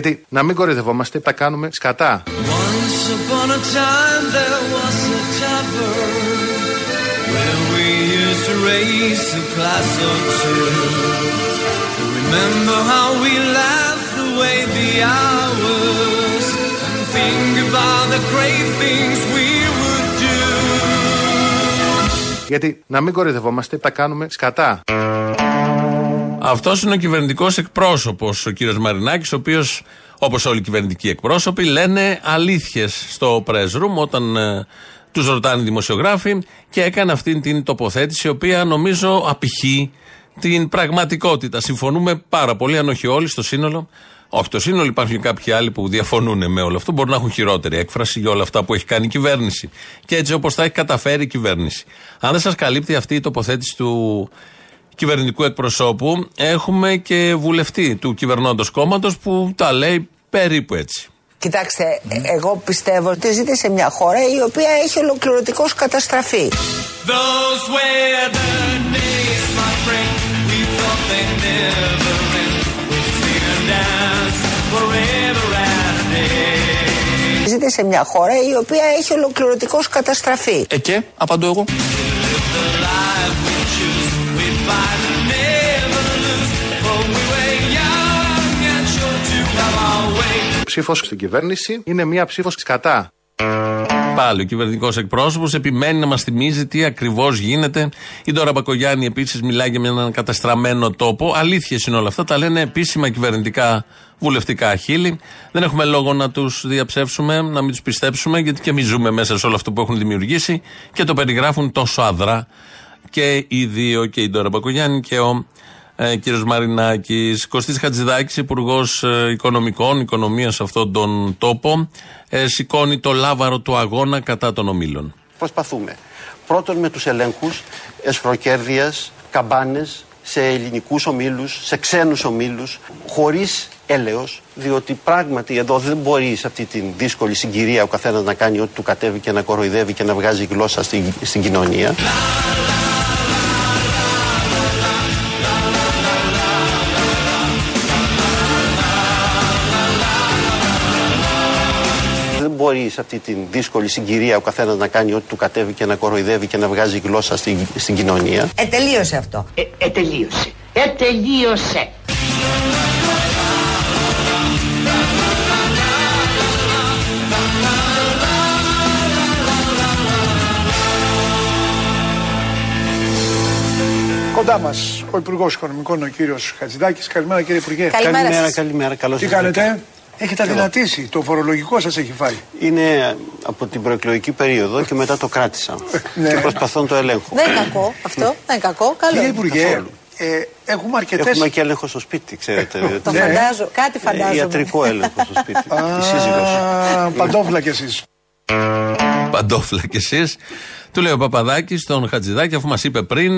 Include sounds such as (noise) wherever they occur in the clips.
Γιατί να μην κορυδευόμαστε, τα κάνουμε σκατά. Remember how we laughed away the hours and think about the great things we would do. Γιατί να μην κορυδευόμαστε, τα κάνουμε σκατά. Αυτός είναι ο κυβερνητικός εκπρόσωπος, ο κύριος Μαρινάκης, ο οποίος, όπως όλοι οι κυβερνητικοί εκπρόσωποι, λένε αλήθειες στο press room όταν ε, τους ρωτάνε οι δημοσιογράφοι και έκανε αυτή την τοποθέτηση, η οποία νομίζω απηχεί την πραγματικότητα. Συμφωνούμε πάρα πολύ, αν όχι όλοι, στο σύνολο. Όχι, το σύνολο υπάρχουν και κάποιοι άλλοι που διαφωνούν με όλο αυτό. Μπορεί να έχουν χειρότερη έκφραση για όλα αυτά που έχει κάνει η κυβέρνηση. Και έτσι όπως τα έχει καταφέρει η κυβέρνηση. Αν δεν σας καλύπτει αυτή η τοποθέτηση του κυβερνητικού εκπροσώπου, έχουμε και βουλευτή του κυβερνώντος κόμματος που τα λέει περίπου έτσι. Κοιτάξτε, εγώ πιστεύω ότι ζείτε σε μια χώρα η οποία έχει ολοκληρωτικώς καταστραφεί. Ζείτε σε μια χώρα η οποία έχει ολοκληρωτικώς καταστραφεί. Ε και, απαντώ εγώ. Ψήφος στην κυβέρνηση είναι μία ψήφος κατά. Πάλι ο κυβερνητικός εκπρόσωπος επιμένει να μας θυμίζει τι ακριβώς γίνεται. Η Ντόρα Μπακογιάννη επίσης μιλάει για έναν καταστραμμένο τόπο. Αλήθειες είναι όλα αυτά. Τα λένε επίσημα κυβερνητικά βουλευτικά χείλη. Δεν έχουμε λόγο να τους διαψεύσουμε, να μην τους πιστέψουμε, γιατί και εμείς ζούμε μέσα σε όλο αυτό που έχουν δημιουργήσει και το περιγράφουν τόσο αδρά και οι δύο, και η Ντόρα Μπακογιάννη και ο ε, κύριος Μαρινάκης. Κωστής Χατζηδάκης, Υπουργός ε, Οικονομικών, Οικονομίας σε αυτόν τον τόπο, ε, σηκώνει το λάβαρο του αγώνα κατά των ομίλων. Προσπαθούμε. Πρώτον με τους ελέγχους εσφροκέρδεια, καμπάνες σε ελληνικούς ομίλους, σε ξένους ομίλους, χωρίς έλεος, διότι πράγματι εδώ δεν μπορεί σε αυτή τη δύσκολη συγκυρία ο καθένας να κάνει ό,τι του κατέβει και να κοροϊδεύει και να βγάζει γλώσσα στην, στην κοινωνία. Μπορεί σε αυτή τη δύσκολη συγκυρία ο καθένας να κάνει ό,τι του κατέβει και να κοροϊδεύει και να βγάζει γλώσσα στην, στην κοινωνία. Ε, τελείωσε αυτό. Ε, ε, τελείωσε. Ε, τελείωσε. Κοντά μας ο Υπουργός Οικονομικών, ο κύριος Χατζηδάκης. Καλημέρα, κύριε Υπουργέ. Καλημέρα, καλημέρα. καλημέρα. Καλώς Τι κάνετε, Έχετε αδυνατήσει. Το φορολογικό σας έχει φάει. Είναι από την προεκλογική περίοδο και μετά το κράτησα. (laughs) Ναι. Και προσπαθώ να το ελέγχω. Δεν είναι κακό αυτό. Δεν είναι κακό. Καλό. Κύριε είναι. Υπουργέ, ε, έχουμε αρκετέ. Έχουμε και έλεγχο στο σπίτι, ξέρετε. διότι- Το Ναι. φαντάζω. Κάτι Ε, φαντάζομαι. Ιατρικό έλεγχο στο σπίτι. Τη σύζυγος. Παντόφλα κι εσείς. Παντόφλα κι εσείς. Του λέει ο Παπαδάκης στον Χατζηδάκη, αφού μας είπε πριν,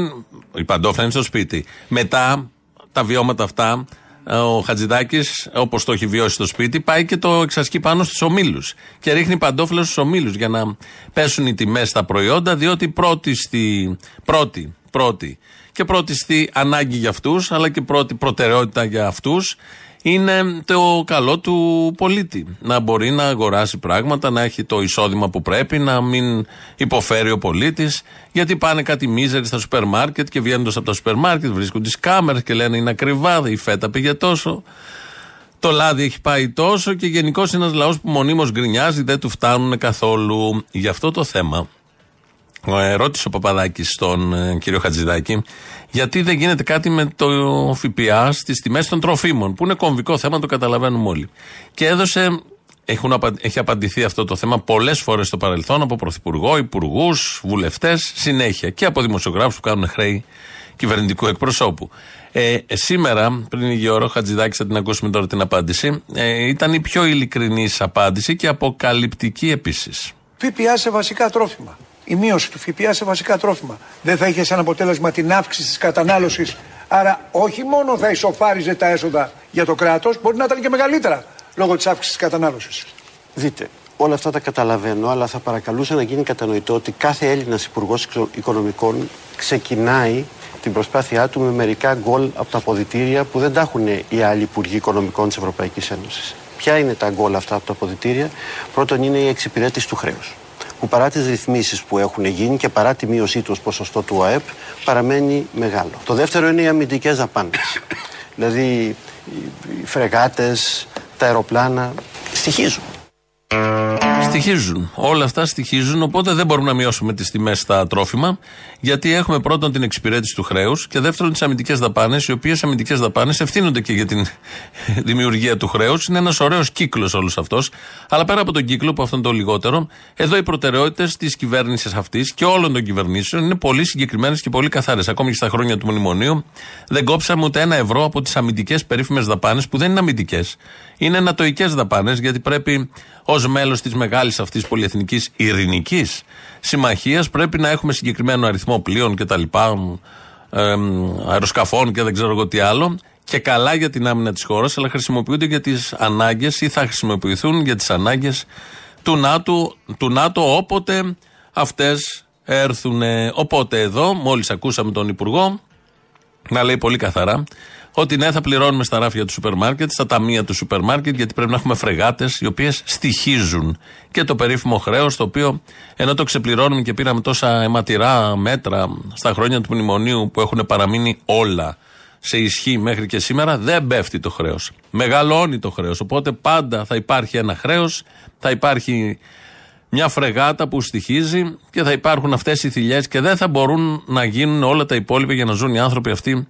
η παντόφλα είναι στο σπίτι. Μετά τα βιώματα αυτά, ο Χατζηδάκης, όπως το έχει βιώσει στο σπίτι, πάει και το εξασκεί πάνω στους ομίλους. Και ρίχνει παντόφλα στους ομίλους για να πέσουν οι τιμές στα προϊόντα, διότι πρώτη στη. Πρώτη, πρώτη και πρώτη στη ανάγκη για αυτούς, αλλά και πρώτη προτεραιότητα για αυτούς είναι το καλό του πολίτη. Να μπορεί να αγοράσει πράγματα, να έχει το εισόδημα που πρέπει, να μην υποφέρει ο πολίτης. Γιατί πάνε κάτι μίζεροι στα σούπερ μάρκετ και βγαίνοντας από τα σούπερ μάρκετ βρίσκουν τις κάμερες και λένε είναι ακριβά, η φέτα πήγε τόσο. Το λάδι έχει πάει τόσο και γενικώς είναι ένας λαός που μονίμως γκρινιάζει, δεν του φτάνουν καθόλου. Γι' αυτό το θέμα ε, ρώτησε ο Παπαδάκης στον ε, κύριο Χατζηδάκη γιατί δεν γίνεται κάτι με το ΦΠΑ στις τιμές των τροφίμων, που είναι κομβικό θέμα, το καταλαβαίνουμε όλοι. Και έδωσε, έχουν, απα- έχει απαντηθεί αυτό το θέμα πολλές φορές στο παρελθόν από Πρωθυπουργό, Υπουργούς, Βουλευτές, συνέχεια και από δημοσιογράφους που κάνουν χρέη κυβερνητικού εκπροσώπου. Ε, ε, σήμερα, πριν λίγη ώρα, ο Χατζηδάκη, θα την ακούσουμε τώρα την απάντηση, ε, ήταν η πιο ειλικρινής απάντηση και αποκαλυπτική επίσης. ΦΠΑ σε βασικά τρόφιμα. Η μείωση του ΦΠΑ σε βασικά τρόφιμα. Δεν θα είχες σαν αποτέλεσμα την αύξηση της κατανάλωσης. Άρα, όχι μόνο θα ισοφάριζε τα έσοδα για το κράτος, μπορεί να ήταν και μεγαλύτερα λόγω της αύξησης της κατανάλωσης. Δείτε, όλα αυτά τα καταλαβαίνω, αλλά θα παρακαλούσα να γίνει κατανοητό ότι κάθε Έλληνας Υπουργός Οικονομικών ξεκινάει την προσπάθειά του με μερικά γκολ από τα αποδητήρια που δεν τα έχουν οι άλλοι Υπουργοί Οικονομικών της Ευρωπαϊκής Ένωσης. Ποια είναι τα γκολ αυτά από τα αποδητήρια; Πρώτον είναι η εξυπηρέτηση του χρέους. Που παρά τις ρυθμίσεις που έχουν γίνει και παρά τη μείωσή του ως ποσοστό του ΑΕΠ παραμένει μεγάλο. Το δεύτερο είναι οι αμυντικές δαπάνες. δηλαδή οι φρεγάτες, τα αεροπλάνα στοιχίζουν. Στοιχίζουν. Όλα αυτά στοιχίζουν, οπότε δεν μπορούμε να μειώσουμε τις τιμές στα τρόφιμα, γιατί έχουμε πρώτον την εξυπηρέτηση του χρέους και δεύτερον τις αμυντικές δαπάνες, οι οποίες αμυντικές δαπάνες ευθύνονται και για την (laughs) δημιουργία του χρέους. Είναι ένας ωραίος κύκλος όλος αυτός. Αλλά πέρα από τον κύκλο, που αυτό είναι το λιγότερο, εδώ οι προτεραιότητες της κυβέρνησης αυτής και όλων των κυβερνήσεων είναι πολύ συγκεκριμένες και πολύ καθαρέ. Ακόμη και στα χρόνια του μνημονίου δεν κόψαμε ούτε ένα ευρώ από τις αμυντικές περίφημες δαπάνες, που δεν είναι αμυντικές. Είναι ανατοικέ δαπάνες, γιατί πρέπει ως μέλος της μεγάλης αυτής πολυεθνικής ειρηνικής συμμαχίας πρέπει να έχουμε συγκεκριμένο αριθμό πλοίων κτλ. Ε, αεροσκαφών και δεν ξέρω εγώ τι άλλο. Και καλά για την άμυνα της χώρας, αλλά χρησιμοποιούνται για τις ανάγκες ή θα χρησιμοποιηθούν για τις ανάγκες του ΝΑΤΟ, του ΝΑΤΟ όποτε αυτές έρθουν. Οπότε εδώ, μόλις ακούσαμε τον Υπουργό να λέει πολύ καθαρά ότι ναι, θα πληρώνουμε στα ράφια του σούπερ μάρκετ, στα ταμεία του σούπερ μάρκετ, γιατί πρέπει να έχουμε φρεγάτες οι οποίες στοιχίζουν. Και το περίφημο χρέος, το οποίο ενώ το ξεπληρώνουμε και πήραμε τόσα αιματηρά μέτρα στα χρόνια του μνημονίου που έχουν παραμείνει όλα σε ισχύ μέχρι και σήμερα, δεν πέφτει το χρέος. Μεγαλώνει το χρέος. Οπότε πάντα θα υπάρχει ένα χρέος, θα υπάρχει μια φρεγάτα που στοιχίζει και θα υπάρχουν αυτές οι θηλιές και δεν θα μπορούν να γίνουν όλα τα υπόλοιπα για να ζουν οι άνθρωποι αυτοί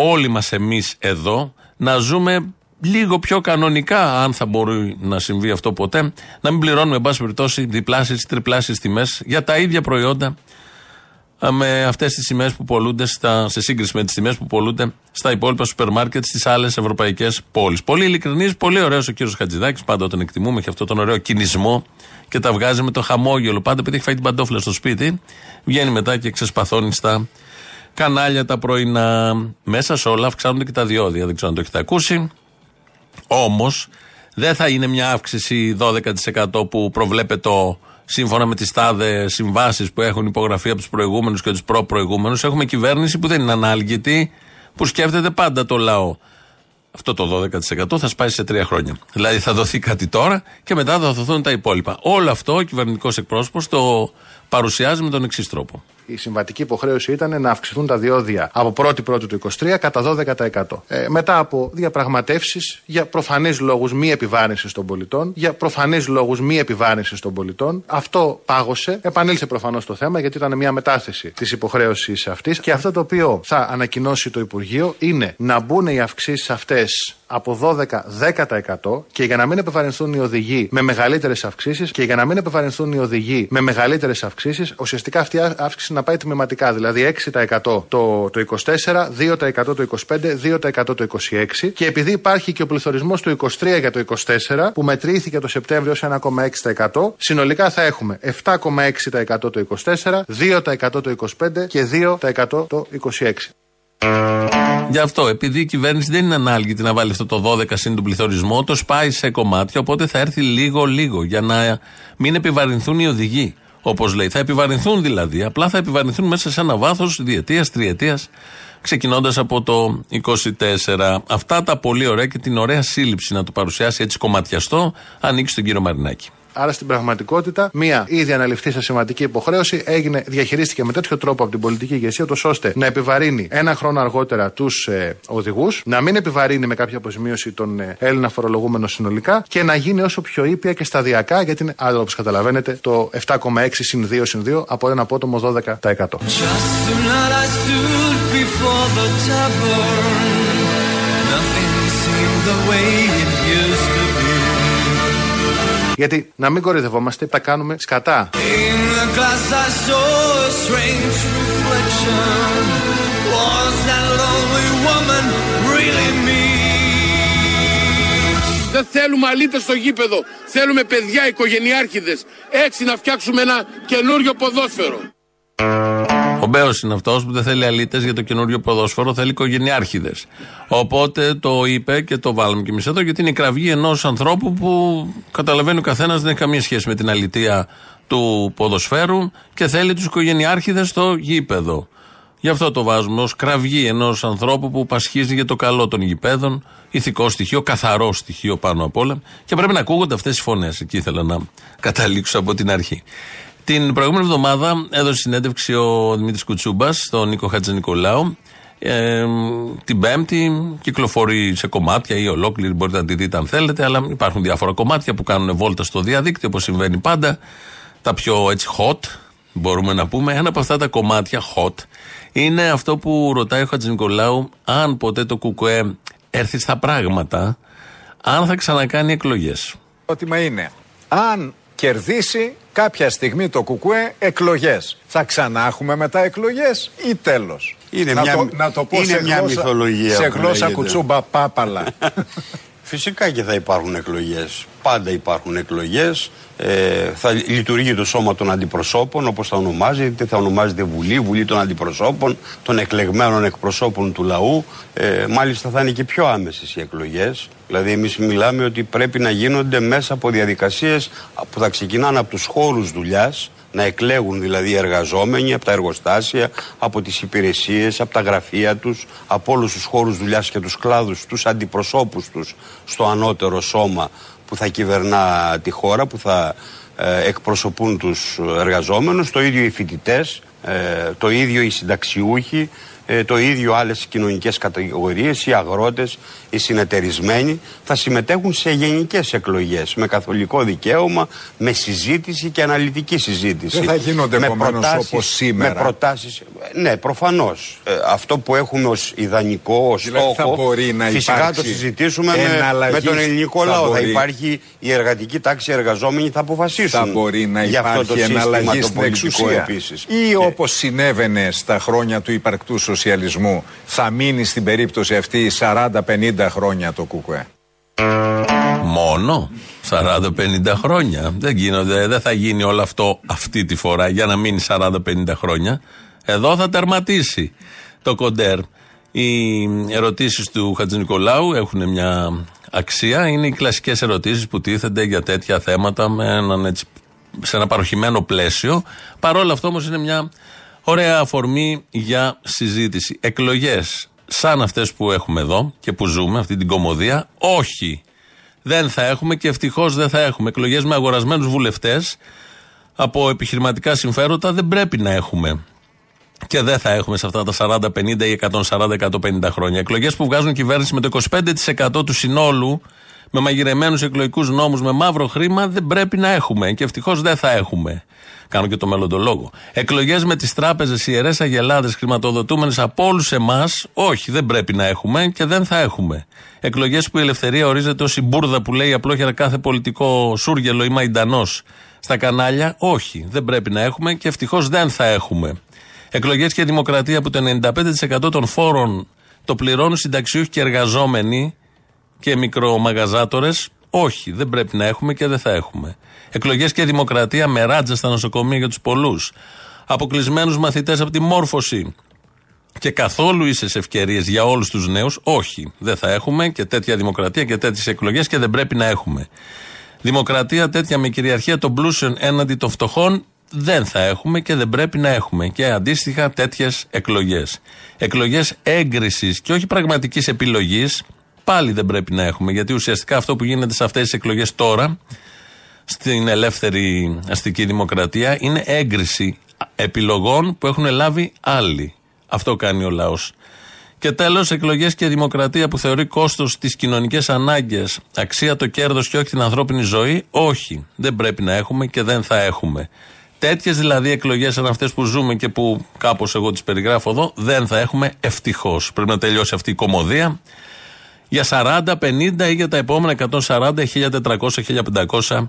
όλοι μας εμείς εδώ να ζούμε λίγο πιο κανονικά, αν θα μπορεί να συμβεί αυτό ποτέ, να μην πληρώνουμε, εν πάση περιπτώσει, διπλάσιε ή τριπλάσιε τιμές για τα ίδια προϊόντα με αυτές τις τιμές που πολλούνται, στα, σε σύγκριση με τις τιμές που πολλούνται στα υπόλοιπα σούπερ μάρκετ στις άλλες ευρωπαϊκές πόλεις. Πολύ ειλικρινής, πολύ ωραίος ο κύριος Χατζηδάκης, πάντα τον εκτιμούμε, έχει αυτό τον ωραίο κινησμό και τα βγάζει με το χαμόγελο. Πάντα επειδή έχει φάει την παντόφλα στο σπίτι, βγαίνει μετά και ξεσπαθώνει στα κανάλια τα πρωινά. Μέσα σε όλα αυξάνονται και τα διόδια. Δεν ξέρω αν το έχετε ακούσει. Όμως δεν θα είναι μια αύξηση 12% που προβλέπεται σύμφωνα με τις τάδε συμβάσεις που έχουν υπογραφεί από τους προηγούμενους και τους προ-προηγούμενους. Έχουμε κυβέρνηση που δεν είναι ανάλγητη, που σκέφτεται πάντα το λαό. Αυτό το 12% θα σπάσει σε τρία χρόνια. Δηλαδή θα δοθεί κάτι τώρα και μετά θα δοθούν τα υπόλοιπα. Όλο αυτό ο κυβερνητικός εκπρόσωπος το παρουσιάζει με τον εξής τρόπο η συμβατική υποχρέωση ήταν να αυξηθούν τα διόδια από 1η Πρώτη του 23 κατά 12%. Ε, μετά από διαπραγματεύσεις για προφανείς λόγους μη επιβάρυνσης των πολιτών, για προφανείς λόγους μη επιβάρυνσης των πολιτών, αυτό πάγωσε. Επανήλθε προφανώς το θέμα γιατί ήταν μια μετάθεση της υποχρέωσης αυτής και αυτό το οποίο θα ανακοινώσει το Υπουργείο είναι να μπουν οι αυξήσεις αυτές από 12-10% και για να μην επιβαρυνθούν οι οδηγοί με μεγαλύτερες αυξήσεις και για να μην επιβαρυνθούν οι οδηγοί με μεγαλύτερες αυξήσεις, ουσιαστικά αυτή η αύξηση να πάει τμηματικά. Δηλαδή 6% το, το 24, 2% το 25, 2% το 26. Και επειδή υπάρχει και ο πληθωρισμός του 23 για το 24, που μετρήθηκε το Σεπτέμβριο σε 1,6%, συνολικά θα έχουμε 7,6% το 24, 2% το 25 και 2% το 26. Γι' αυτό, επειδή η κυβέρνηση δεν είναι ανάλγητη να βάλει αυτό το 12 συν του πληθωρισμό, το σπάει σε κομμάτια, οπότε θα έρθει λίγο-λίγο για να μην επιβαρυνθούν οι οδηγοί. Όπως λέει, θα επιβαρυνθούν δηλαδή, απλά θα επιβαρυνθούν μέσα σε ένα βάθος διετίας, τριετίας, ξεκινώντας από το 24. Αυτά τα πολύ ωραία και την ωραία σύλληψη να το παρουσιάσει έτσι κομματιαστό, ανήκει στον κύριο Μαρινάκη. Άρα στην πραγματικότητα, μία ήδη αναλυφθή σε σημαντική υποχρέωση έγινε, διαχειρίστηκε με τέτοιο τρόπο από την πολιτική ηγεσία, ώστε να επιβαρύνει ένα χρόνο αργότερα τους ε, οδηγούς, να μην επιβαρύνει με κάποια αποζημίωση τον ε, Έλληνα φορολογούμενο συνολικά και να γίνει όσο πιο ήπια και σταδιακά, γιατί είναι, όπως καταλαβαίνετε, το 7,6 συν 2 συν 2 από ένα απότομο 12%. Γιατί να μην κορυδευόμαστε, τα κάνουμε σκατά. Δεν θέλουμε αλήτες στο γήπεδο. Θέλουμε παιδιά, οικογενειάρχηδες. Έτσι να φτιάξουμε ένα καινούριο ποδόσφαιρο. Ο Μπέο είναι αυτός που δεν θέλει αλήτες για το καινούριο ποδόσφαιρο, θέλει οικογενειάρχηδες. Οπότε το είπε και το βάλαμε κι εμείς εδώ, γιατί είναι η κραυγή ενός ανθρώπου που καταλαβαίνει ο καθένας δεν έχει καμία σχέση με την αλητεία του ποδοσφαίρου και θέλει τους οικογενειάρχηδες στο γήπεδο. Γι' αυτό το βάζουμε ως κραυγή ενός ανθρώπου που πασχίζει για το καλό των γηπέδων, ηθικό στοιχείο, καθαρό στοιχείο πάνω απ' όλα. Και πρέπει να ακούγονται αυτές οι φωνές. Εκεί ήθελα να καταλήξω από την αρχή. Την προηγούμενη εβδομάδα έδωσε συνέντευξη ο Δημήτρης Κουτσούμπας στον Νίκο Χατζηνικολάου. Ε, την Πέμπτη κυκλοφορεί σε κομμάτια ή ολόκληρη, μπορείτε να τη δείτε αν θέλετε, αλλά υπάρχουν διάφορα κομμάτια που κάνουν βόλτα στο διαδίκτυο όπως συμβαίνει πάντα. Τα πιο έτσι hot, μπορούμε να πούμε. Ένα από αυτά τα κομμάτια hot είναι αυτό που ρωτάει ο Χατζηνικολάου αν ποτέ το ΚΚΕ έρθει στα πράγματα, αν θα ξανακάνει εκλογές. Το ερώτημα είναι, αν κερδίσει κάποια στιγμή το κουκουέ εκλογές, θα ξανά έχουμε μετά εκλογές ή τέλος; Είναι να, μια- το, να το πω είναι σε μια γλώσσα, μυθολογία σε που γλώσσα λέγεται. κουτσούμπα πάπαλα. (laughs) Φυσικά και θα υπάρχουν εκλογές. Πάντα υπάρχουν εκλογές. Ε, θα λειτουργεί το σώμα των αντιπροσώπων, όπως θα ονομάζεται. Θα ονομάζεται Βουλή, Βουλή των Αντιπροσώπων, των εκλεγμένων εκπροσώπων του λαού. Ε, μάλιστα θα είναι και πιο άμεσες οι εκλογές. Δηλαδή εμείς μιλάμε ότι πρέπει να γίνονται μέσα από διαδικασίες που θα ξεκινάνε από τους χώρους δουλειάς, να εκλέγουν δηλαδή οι εργαζόμενοι από τα εργοστάσια, από τις υπηρεσίες, από τα γραφεία τους, από όλους τους χώρους δουλειάς και τους κλάδους, τους αντιπροσώπους τους στο ανώτερο σώμα που θα κυβερνά τη χώρα, που θα ε, εκπροσωπούν τους εργαζόμενους, το ίδιο οι φοιτητές, το ίδιο οι συνταξιούχοι, ε, το ίδιο άλλες κοινωνικές κατηγορίες, οι αγρότες, οι συνεταιρισμένοι θα συμμετέχουν σε γενικές εκλογές με καθολικό δικαίωμα, με συζήτηση και αναλυτική συζήτηση. Δεν θα γίνονται με επομένως προτάσεις- όπως σήμερα. Με προτάσεις, ναι προφανώς. Ε, αυτό που έχουμε ως ιδανικό, ως Δηλαδή στόχο, θα μπορεί να φυσικά το υπάρξει συζητήσουμε με, εναλλαγής με τον ελληνικό θα λαό. Θα μπορεί. υπάρχει η εργατική τάξη, οι εργαζόμενοι θα αποφασίσουν. θα μπορεί να για αυτό το υπάρχει σύστημα εναλλαγή το στην πολιτικό εξουσία. επίσης. Ή όπως συνέβαινε στα χρόνια του υπαρκτού σοσιαλισμού, θα μείνει στην περίπτωση αυτή 40-50 χρόνια το ΚΚΕ. Μόνο 40-50 χρόνια. Δεν γίνονται, δεν θα γίνει όλο αυτό αυτή τη φορά για να μείνει 40-50 χρόνια. Εδώ θα τερματίσει το κοντέρ. Οι ερωτήσεις του Χατζη Νικολάου έχουν μια αξία. Είναι οι κλασικές ερωτήσεις που τίθενται για τέτοια θέματα με έναν έτσι, σε ένα παροχημένο πλαίσιο. Παρόλα αυτό όμως είναι μια ωραία αφορμή για συζήτηση. Εκλογές σαν αυτές που έχουμε εδώ και που ζούμε, αυτή την κομμωδία, όχι. Δεν θα έχουμε και ευτυχώς δεν θα έχουμε. Εκλογές με αγορασμένους βουλευτές από επιχειρηματικά συμφέροντα δεν πρέπει να έχουμε. Και δεν θα έχουμε σε αυτά τα 40, 50 ή 140, 150 χρόνια. Εκλογές που βγάζουν κυβέρνηση με το 25% του συνόλου, με μαγειρεμένους εκλογικούς νόμους, με μαύρο χρήμα, δεν πρέπει να έχουμε. Και ευτυχώς δεν θα έχουμε. Κάνω και το μελλοντολόγο. Εκλογές με τις τράπεζες, ιερές αγελάδες, χρηματοδοτούμενες από όλους εμάς, όχι, δεν πρέπει να έχουμε και δεν θα έχουμε. Εκλογές που η ελευθερία ορίζεται ως η μπουρδα που λέει απλόχερα κάθε πολιτικό σούργελο ή μαϊντανός στα κανάλια, όχι, δεν πρέπει να έχουμε και ευτυχώς δεν θα έχουμε. Εκλογές και δημοκρατία που το 95% των φόρων το πληρώνουν συνταξιούχοι και εργαζόμενοι και μικρομαγαζάτορες, όχι, δεν πρέπει να έχουμε και δεν θα έχουμε. Εκλογές και δημοκρατία με ράτζα στα νοσοκομεία για τους πολλούς. Αποκλεισμένους μαθητές από τη μόρφωση και καθόλου ίσες ευκαιρίες για όλους τους νέους, όχι, δεν θα έχουμε και τέτοια δημοκρατία και τέτοιες εκλογές και δεν πρέπει να έχουμε. Δημοκρατία τέτοια με κυριαρχία των πλούσιων έναντι των φτωχών δεν θα έχουμε και δεν πρέπει να έχουμε. Και αντίστοιχα τέτοιες εκλογές. Εκλογές έγκρισης και όχι πραγματικής επιλογής πάλι δεν πρέπει να έχουμε. Γιατί ουσιαστικά αυτό που γίνεται σε αυτές τις εκλογές τώρα, στην ελεύθερη αστική δημοκρατία, είναι έγκριση επιλογών που έχουν λάβει άλλοι. Αυτό κάνει ο λαός. Και τέλος, εκλογές και δημοκρατία που θεωρεί κόστος τις κοινωνικές ανάγκες, αξία το κέρδος και όχι την ανθρώπινη ζωή, όχι. Δεν πρέπει να έχουμε και δεν θα έχουμε. Τέτοιες δηλαδή εκλογές σαν αυτές που ζούμε και που κάπως εγώ τις περιγράφω εδώ, δεν θα έχουμε ευτυχώς. Πρέπει να τελειώσει αυτή η κομμωδία για 40, 50 ή για τα επόμενα 140, 1400, 1500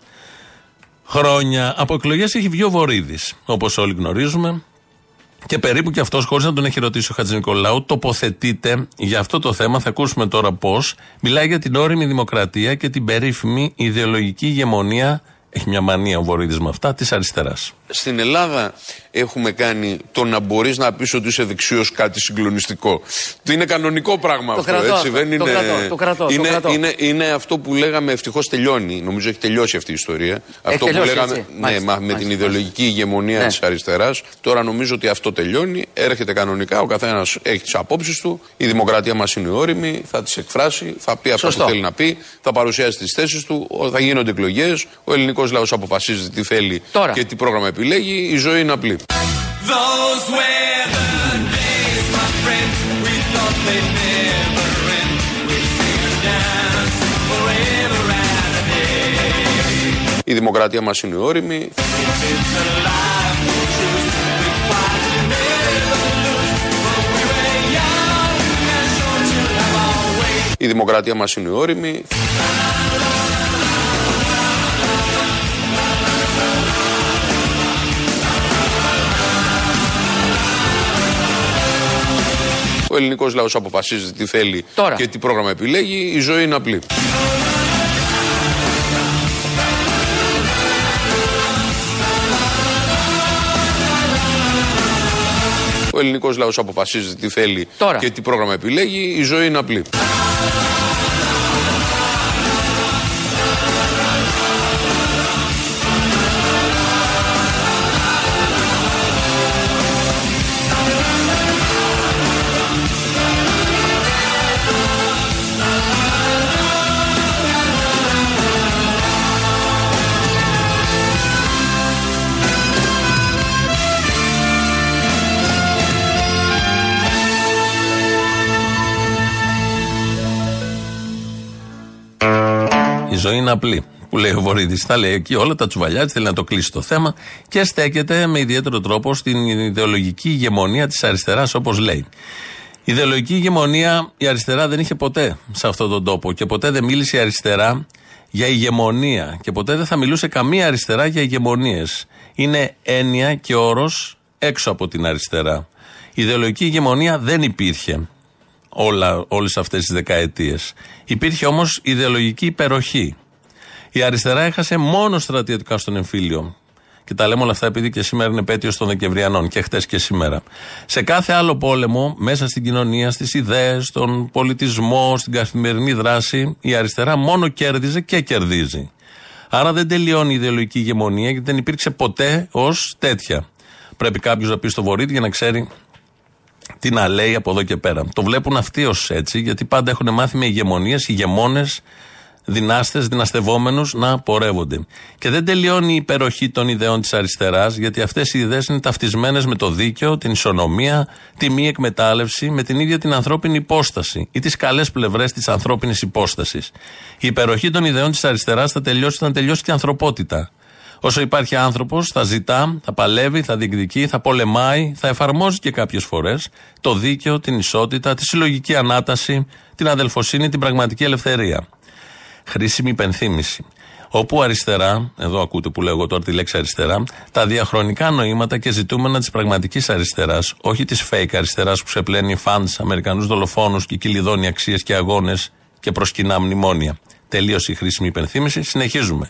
χρόνια. Από εκλογές έχει βγει ο Βορύδης, όπως όλοι γνωρίζουμε. Και περίπου και αυτός, χωρίς να τον έχει ρωτήσει ο Χατζη Νικολάου, τοποθετείται για αυτό το θέμα. Θα ακούσουμε τώρα πώς. Μιλάει για την όρημη δημοκρατία και την περίφημη ιδεολογική ηγεμονία. Έχει μια μανία ο Βορύδης με αυτά, της αριστεράς. Στην Ελλάδα έχουμε κάνει το να μπορείς να πεις ότι είσαι δεξιό κάτι συγκλονιστικό. Το είναι κανονικό πράγμα Το αυτό, κρατώ έτσι. αυτό. Δεν Το είναι... κρατώ, το κρατώ, το είναι, κρατώ. Είναι, είναι αυτό που λέγαμε ευτυχώς τελειώνει. Νομίζω έχει τελειώσει αυτή η ιστορία. αυτό που τελειώσει, λέγαμε έτσι. ναι, Μάλιστα, μα, με μάλιστα, την ιδεολογική ηγεμονία Ναι. της αριστεράς. Τώρα νομίζω ότι αυτό τελειώνει. Έρχεται κανονικά. Ο καθένας έχει τις απόψεις του. Η δημοκρατία μας είναι όρημη. Θα τις εκφράσει. Θα πει αυτό Σωστό. που θέλει να πει. Θα παρουσιάσει τις θέσεις του. ο- Θα γίνονται εκλογές. Ο ελληνικός λαός αποφασίζει τι θέλει Τώρα. και τι πρόγραμμα η ζωή είναι απλή. Η δημοκρατία μας είναι όρημη. Η δημοκρατία μας είναι όρημη. Ελληνικός λαός αποφασίζει τι θέλει Τώρα. και τι πρόγραμμα επιλέγει. Η ζωή είναι απλή. Ο ελληνικός λαός αποφασίζει τι θέλει Τώρα. και τι πρόγραμμα επιλέγει. Η ζωή είναι απλή. Ζωή είναι απλή. Που λέει ο Βορύδης. Τα λέει εκεί όλα, τα τσουβαλιά της, θέλει να το κλείσει το θέμα και στέκεται με ιδιαίτερο τρόπο στην ιδεολογική ηγεμονία της αριστεράς, όπως λέει. Η ιδεολογική ηγεμονία η αριστερά δεν είχε ποτέ σε αυτόν τον τόπο και ποτέ δεν μίλησε η αριστερά για ηγεμονία και ποτέ δεν θα μιλούσε καμία αριστερά για ηγεμονίες. Είναι έννοια και όρος έξω από την αριστερά. Η ιδεολογική ηγεμονία δεν υπήρχε όλα, όλες αυτές τις δεκαετίες. Υπήρχε όμως ιδεολογική υπεροχή. Η αριστερά έχασε μόνο στρατιωτικά στον εμφύλιο. Και τα λέμε όλα αυτά επειδή και σήμερα είναι επέτειος των Δεκεμβριανών και χτες και σήμερα. Σε κάθε άλλο πόλεμο, μέσα στην κοινωνία, στις ιδέες, στον πολιτισμό, στην καθημερινή δράση, η αριστερά μόνο κέρδιζε και κερδίζει. Άρα δεν τελειώνει η ιδεολογική ηγεμονία γιατί δεν υπήρξε ποτέ ως τέτοια. Πρέπει κάποιος να πει στο βορείδι για να ξέρει τι να λέει από εδώ και πέρα. Το βλέπουν αυτοί ως έτσι, γιατί πάντα έχουν μάθει με ηγεμονίες, ηγεμόνες, δυνάστες, δυναστευόμενους να πορεύονται. Και δεν τελειώνει η υπεροχή των ιδεών της αριστεράς, γιατί αυτές οι ιδέες είναι ταυτισμένες με το δίκαιο, την ισονομία, τη μη εκμετάλλευση, με την ίδια την ανθρώπινη υπόσταση ή τις καλές πλευρές της ανθρώπινης υπόστασης. Η υπεροχή των ιδεών της αριστεράς θα τελειώσει όταν τελειώσει και η ανθρωπότητα. Όσο υπάρχει άνθρωπος, θα ζητά, θα παλεύει, θα διεκδικεί, θα πολεμάει, θα εφαρμόζει και κάποιες φορές το δίκαιο, την ισότητα, τη συλλογική ανάταση, την αδελφοσύνη, την πραγματική ελευθερία. Χρήσιμη υπενθύμηση. Όπου αριστερά, εδώ ακούτε που λέω εγώ τώρα τη λέξη αριστερά, τα διαχρονικά νοήματα και ζητούμενα της πραγματικής αριστεράς, όχι της fake αριστεράς που ξεπλένει φαντ, Αμερικανούς δολοφόνους και κυλιδώνει αξίες και αγώνες και προσκυνά μνημόνια. Τελείωσε η χρήσιμη υπενθύμηση. Συνεχίζουμε.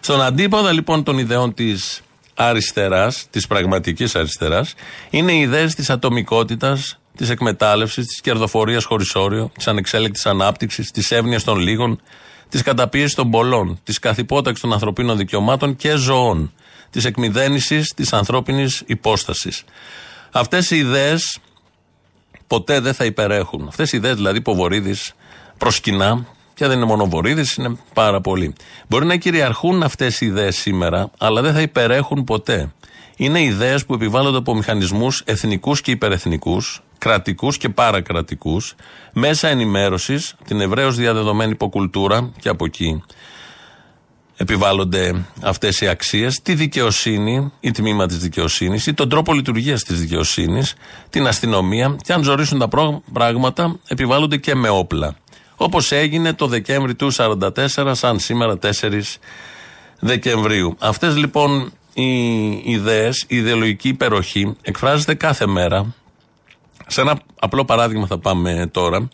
Στον αντίποδα λοιπόν των ιδεών της αριστεράς, της πραγματικής αριστεράς, είναι οι ιδέες της ατομικότητας, της εκμετάλλευσης, της κερδοφορίας χωρίς όριο, της ανεξέλεκτης ανάπτυξης, της εύνοια των λίγων, της καταπίεσης των πολλών, της καθυπόταξης των ανθρωπίνων δικαιωμάτων και ζωών, της εκμυδένισης της ανθρώπινης υπόστασης. Αυτές οι ιδέες ποτέ δεν θα υπερέχουν. Αυτές οι ιδέες δηλαδή που ο Βορύδης προσκυνά, και δεν είναι μόνο ο Βορύδης, είναι πάρα πολλοί. Μπορεί να κυριαρχούν αυτές οι ιδέες σήμερα, αλλά δεν θα υπερέχουν ποτέ. Είναι ιδέες που επιβάλλονται από μηχανισμούς εθνικούς και υπερεθνικούς, κρατικούς και παρακρατικούς, μέσα ενημέρωσης, την ευρέως διαδεδομένη υποκουλτούρα και από εκεί επιβάλλονται αυτές οι αξίες, τη δικαιοσύνη ή τμήμα της δικαιοσύνης ή τον τρόπο λειτουργίας της δικαιοσύνης, την αστυνομία και αν ζορίσουν τα πρό- πράγματα επιβάλλονται και με όπλα. Όπως έγινε το Δεκέμβρη του 1944, σαν σήμερα 4 Δεκεμβρίου. Αυτές λοιπόν οι ιδέες, η ιδεολογική υπεροχή εκφράζεται κάθε μέρα. Σε ένα απλό παράδειγμα θα πάμε τώρα.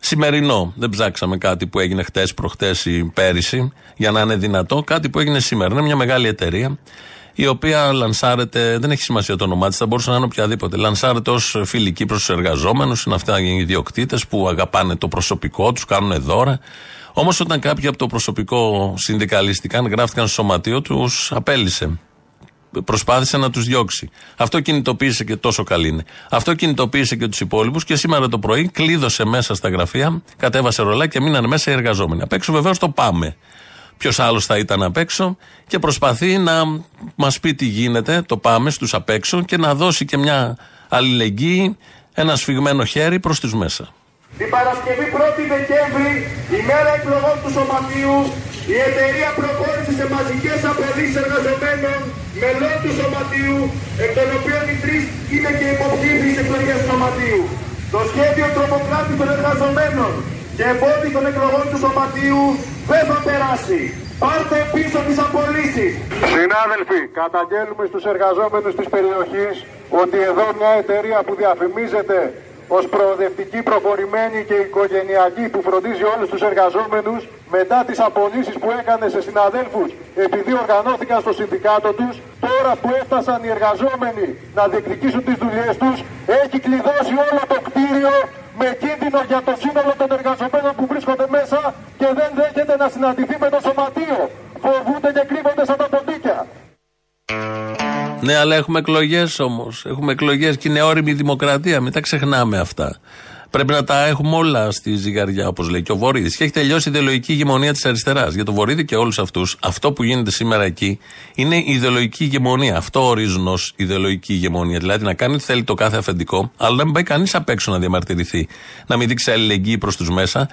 Σημερινό. Δεν ψάξαμε κάτι που έγινε χτες, προχτές ή πέρυσι για να είναι δυνατό. Κάτι που έγινε σήμερα. Είναι μια μεγάλη εταιρεία η οποία λανσάρεται, δεν έχει σημασία το όνομά της, θα μπορούσε να είναι οποιαδήποτε. Λανσάρεται ως φιλική προ του εργαζόμενους, είναι αυτά οι ιδιοκτήτες που αγαπάνε το προσωπικό τους, κάνουν δώρα. Όμως όταν κάποιοι από το προσωπικό συνδικαλιστικάν γράφτηκαν στο σωματείο, τους απέλησε. Προσπάθησε να τους διώξει. Αυτό κινητοποίησε και τόσο καλή είναι. Αυτό κινητοποίησε και τους υπόλοιπους και σήμερα το πρωί κλείδωσε μέσα στα γραφεία, κατέβασε ρολά και μείναν μέσα οι εργαζόμενοι. Απ' έξω βεβαίως το πάμε. Ποιος άλλος θα ήταν απ' έξω και προσπαθεί να μας πει τι γίνεται, το πάμε στους απ' έξω και να δώσει και μια αλληλεγγύη, ένα σφιγμένο χέρι προς τους μέσα. Την Παρασκευή 1η Δεκέμβρη, ημέρα εκλογών του Σωματείου, η εταιρεία προχώρησε σε μαζικές απολύσεις εργαζομένων μελών του Σωματείου, εκ των οποίων οι τρεις είναι και υποψήφιοι στις εκλογές του Σωματείου. Το σχέδιο τρομοκράτη των εργαζομένων και εμπόδι των εκλογών του Σωματείου δεν θα περάσει. Πάρτε πίσω τις απολύσεις. Συνάδελφοι, καταγγέλουμε στους εργαζόμενους της περιοχής ότι εδώ μια εταιρεία που διαφημίζεται ως προοδευτική, προχωρημένη και οικογενειακή που φροντίζει όλους τους εργαζόμενους μετά τις απολύσεις που έκανε σε συναδέλφους επειδή οργανώθηκαν στο συνδικάτο τους τώρα που έφτασαν οι εργαζόμενοι να διεκδικήσουν τις δουλειές τους έχει κλειδώσει όλο το κτίριο με κίνδυνο για το σύνολο των εργαζομένων που βρίσκονται μέσα και δεν δέχεται να συναντηθεί με το σωματείο. Φοβούνται και κρύβονται σαν τα ποντίκια. Ναι, αλλά έχουμε εκλογές όμως. Έχουμε εκλογές και είναι όρημη η δημοκρατία. Μην τα ξεχνάμε αυτά. Πρέπει να τα έχουμε όλα στη ζυγαριά, όπως λέει και ο Βορύδης. Και έχει τελειώσει η ιδεολογική ηγεμονία της αριστεράς. Για τον Βορύδη και όλους αυτούς, αυτό που γίνεται σήμερα εκεί είναι η ιδεολογική ηγεμονία. Αυτό ορίζουν ως ιδεολογική ηγεμονία. Δηλαδή να κάνει ό,τι θέλει το κάθε αφεντικό, αλλά να μην πάει κανείς απ' έξω να διαμαρτυρηθεί. Να μην δείξει αλληλεγγύη προς τους μέσα.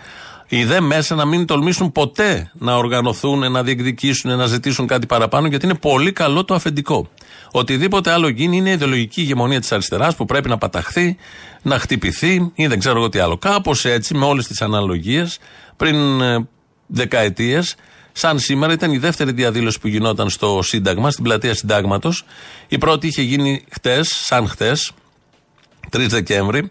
Οι δε μέσα να μην τολμήσουν ποτέ να οργανωθούν, να διεκδικήσουν, να ζητήσουν κάτι παραπάνω, γιατί είναι πολύ καλό το αφεντικό. Οτιδήποτε άλλο γίνει είναι η ιδεολογική ηγεμονία της αριστεράς που πρέπει να παταχθεί, να χτυπηθεί ή δεν ξέρω εγώ τι άλλο. Κάπως έτσι, με όλες τις αναλογίες, πριν ε, δεκαετίες, σαν σήμερα ήταν η δεύτερη διαδήλωση που γινόταν στο Σύνταγμα, στην πλατεία Συντάγματος. Η πρώτη είχε γίνει χτες, σαν χτες, 3 Δεκέμβρη.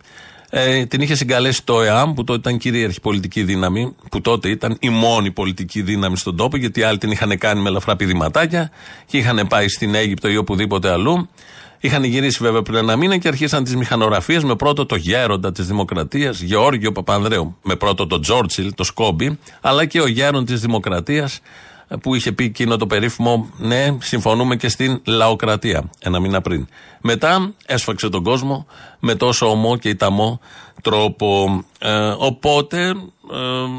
Ε, την είχε συγκαλέσει το ΕΑΜ, που τότε ήταν κυρίαρχη πολιτική δύναμη, που τότε ήταν η μόνη πολιτική δύναμη στον τόπο, γιατί οι άλλοι την είχαν κάνει με ελαφρά πηδηματάκια και είχαν πάει στην Αίγυπτο ή οπουδήποτε αλλού. Είχαν γυρίσει βέβαια πριν ένα μήνα και αρχίσαν τις μηχανογραφίες με πρώτο το γέροντα της Δημοκρατίας, Γεώργιο Παπανδρέου. Με πρώτο το Τζόρτσιλ, το Σκόμπι, αλλά και ο γέρον της Δημοκρατίας που είχε πει εκείνο το περίφημο Ναι, συμφωνούμε και στην λαοκρατία, ένα μήνα πριν. Μετά έσφαξε τον κόσμο με τόσο ομό και ιταμό τρόπο. Ε, οπότε ε,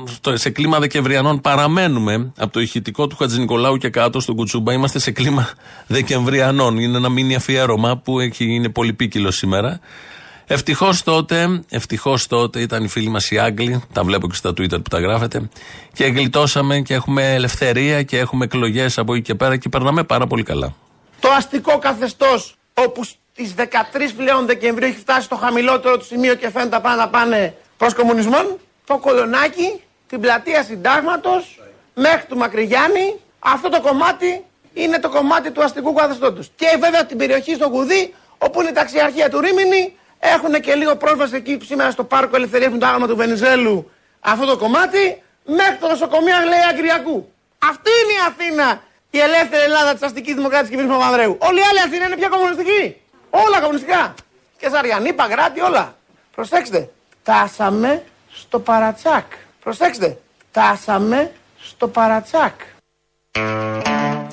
στο- σε κλίμα Δεκεμβριανών παραμένουμε από το ηχητικό του Χατζη Νικολάου και κάτω στον Κουτσούμπα. Είμαστε σε κλίμα Δεκεμβριανών. Είναι ένα μήνυ αφιέρωμα που έχει, είναι πολύ πίκυλο σήμερα. Ευτυχώς τότε, ευτυχώς τότε ήταν οι φίλοι μας οι Άγγλοι, τα βλέπω και στα Twitter που τα γράφετε, και γλιτώσαμε και έχουμε ελευθερία και έχουμε εκλογές από εκεί και πέρα και περνάμε πάρα πολύ καλά. Το αστικό καθεστώς όπου στις 13 πλέον Δεκεμβρίου έχει φτάσει στο χαμηλότερο του σημείο και φαίνεται πάνε να πάνε προς κομμουνισμόν, το κολονάκι, την πλατεία συντάγματος, μέχρι του Μακρυγιάννη, αυτό το κομμάτι είναι το κομμάτι του αστικού καθεστώτος. Και βέβαια την περιοχή στο Γουδί, όπου είναι η ταξιαρχία του Ρήμινη, έχουν και λίγο πρόσβαση εκεί που σήμερα στο πάρκο Ελευθερία που είναι το άγαλμα του Βενιζέλου, αυτό το κομμάτι, μέχρι το νοσοκομείο λέει Αγκριακού. Αυτή είναι η Αθήνα, η ελεύθερη Ελλάδα της αστικής δημοκρατία κυβέρνηση Παπανδρέου. Όλοι οι άλλοι Αθήνα είναι πια κομμουνιστικοί. Όλα κομμουνιστικά. Και Σαριανή, Παγκράτη, όλα. Προσέξτε. Τάσαμε στο παρατσάκ. Προσέξτε. Τάσαμε στο παρατσάκ.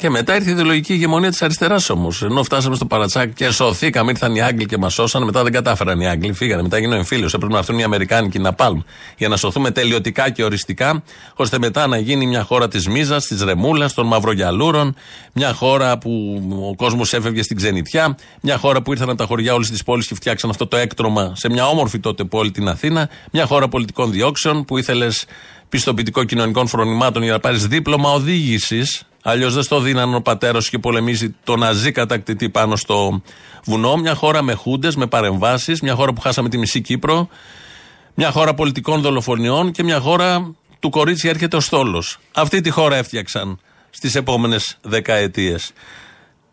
Και μετά ήρθε η ιδεολογική ηγεμονία της αριστεράς όμως. Ενώ φτάσαμε στο παρατσάκ και σωθήκαμε, ήρθαν οι Άγγλοι και μας σώσαν. Μετά δεν κατάφεραν οι Άγγλοι, φύγανε. Μετά γίνω εμφύλιος. Έπρεπε να έρθουν οι Αμερικάνικοι να πάλμ. Για να σωθούμε τελειωτικά και οριστικά, ώστε μετά να γίνει μια χώρα της Μίζας, της Ρεμούλας, των Μαυρογιαλούρων. Μια χώρα που ο κόσμος έφευγε στην ξενιτιά. Μια χώρα που ήρθαν από τα χωριά όλης της πόλης και φτιάξαν αυτό το έκτρωμα σε μια όμορφη τότε πόλη την Αθήνα. Μια χώρα πολιτικών διώξεων που ήθελες πιστοποιητικό κοινωνικών φρονημάτων για να πάρεις δίπλωμα οδήγησης. Αλλιώς δεν στο δίνανε ο πατέρας σου και πολεμήσει τον ναζί κατακτητή πάνω στο βουνό. Μια χώρα με χούντες, με παρεμβάσεις. Μια χώρα που χάσαμε τη μισή Κύπρο. Μια χώρα πολιτικών δολοφονιών και μια χώρα του κορίτσι έρχεται ο στόλος. Αυτή τη χώρα έφτιαξαν στις επόμενες δεκαετίες.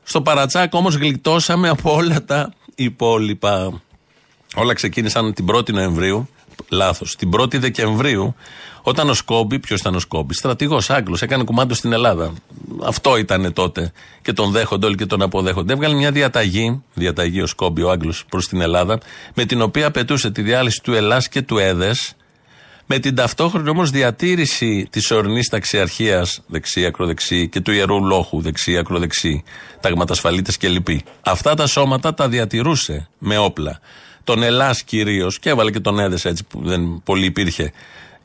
Στο Παρατσάκ όμως γλιτώσαμε από όλα τα υπόλοιπα. Όλα ξεκίνησαν την 1η Νοεμβρίου, λάθος. Την 1η Δεκεμβρίου, όταν ο Σκόμπι, ποιος ήταν ο Σκόμπι, στρατηγός Άγγλος, έκανε κουμάντο στην Ελλάδα. Αυτό ήταν τότε. Και τον δέχονται όλοι και τον αποδέχονται. Έβγαλε μια διαταγή, διαταγή ο Σκόμπι, ο Άγγλος, προς την Ελλάδα, με την οποία απαιτούσε τη διάλυση του Ελλάς και του Έδες, με την ταυτόχρονη όμως διατήρηση της ορεινής ταξιαρχίας δεξί-ακροδεξί και του ιερού λόχου δεξί-ακροδεξί, ταγματασφαλίτε κλπ. Αυτά τα σώματα τα διατηρούσε με όπλα. Τον Ελλάς κυρίως, και έβαλε και τον Έδες έτσι που δεν πολύ υπήρχε,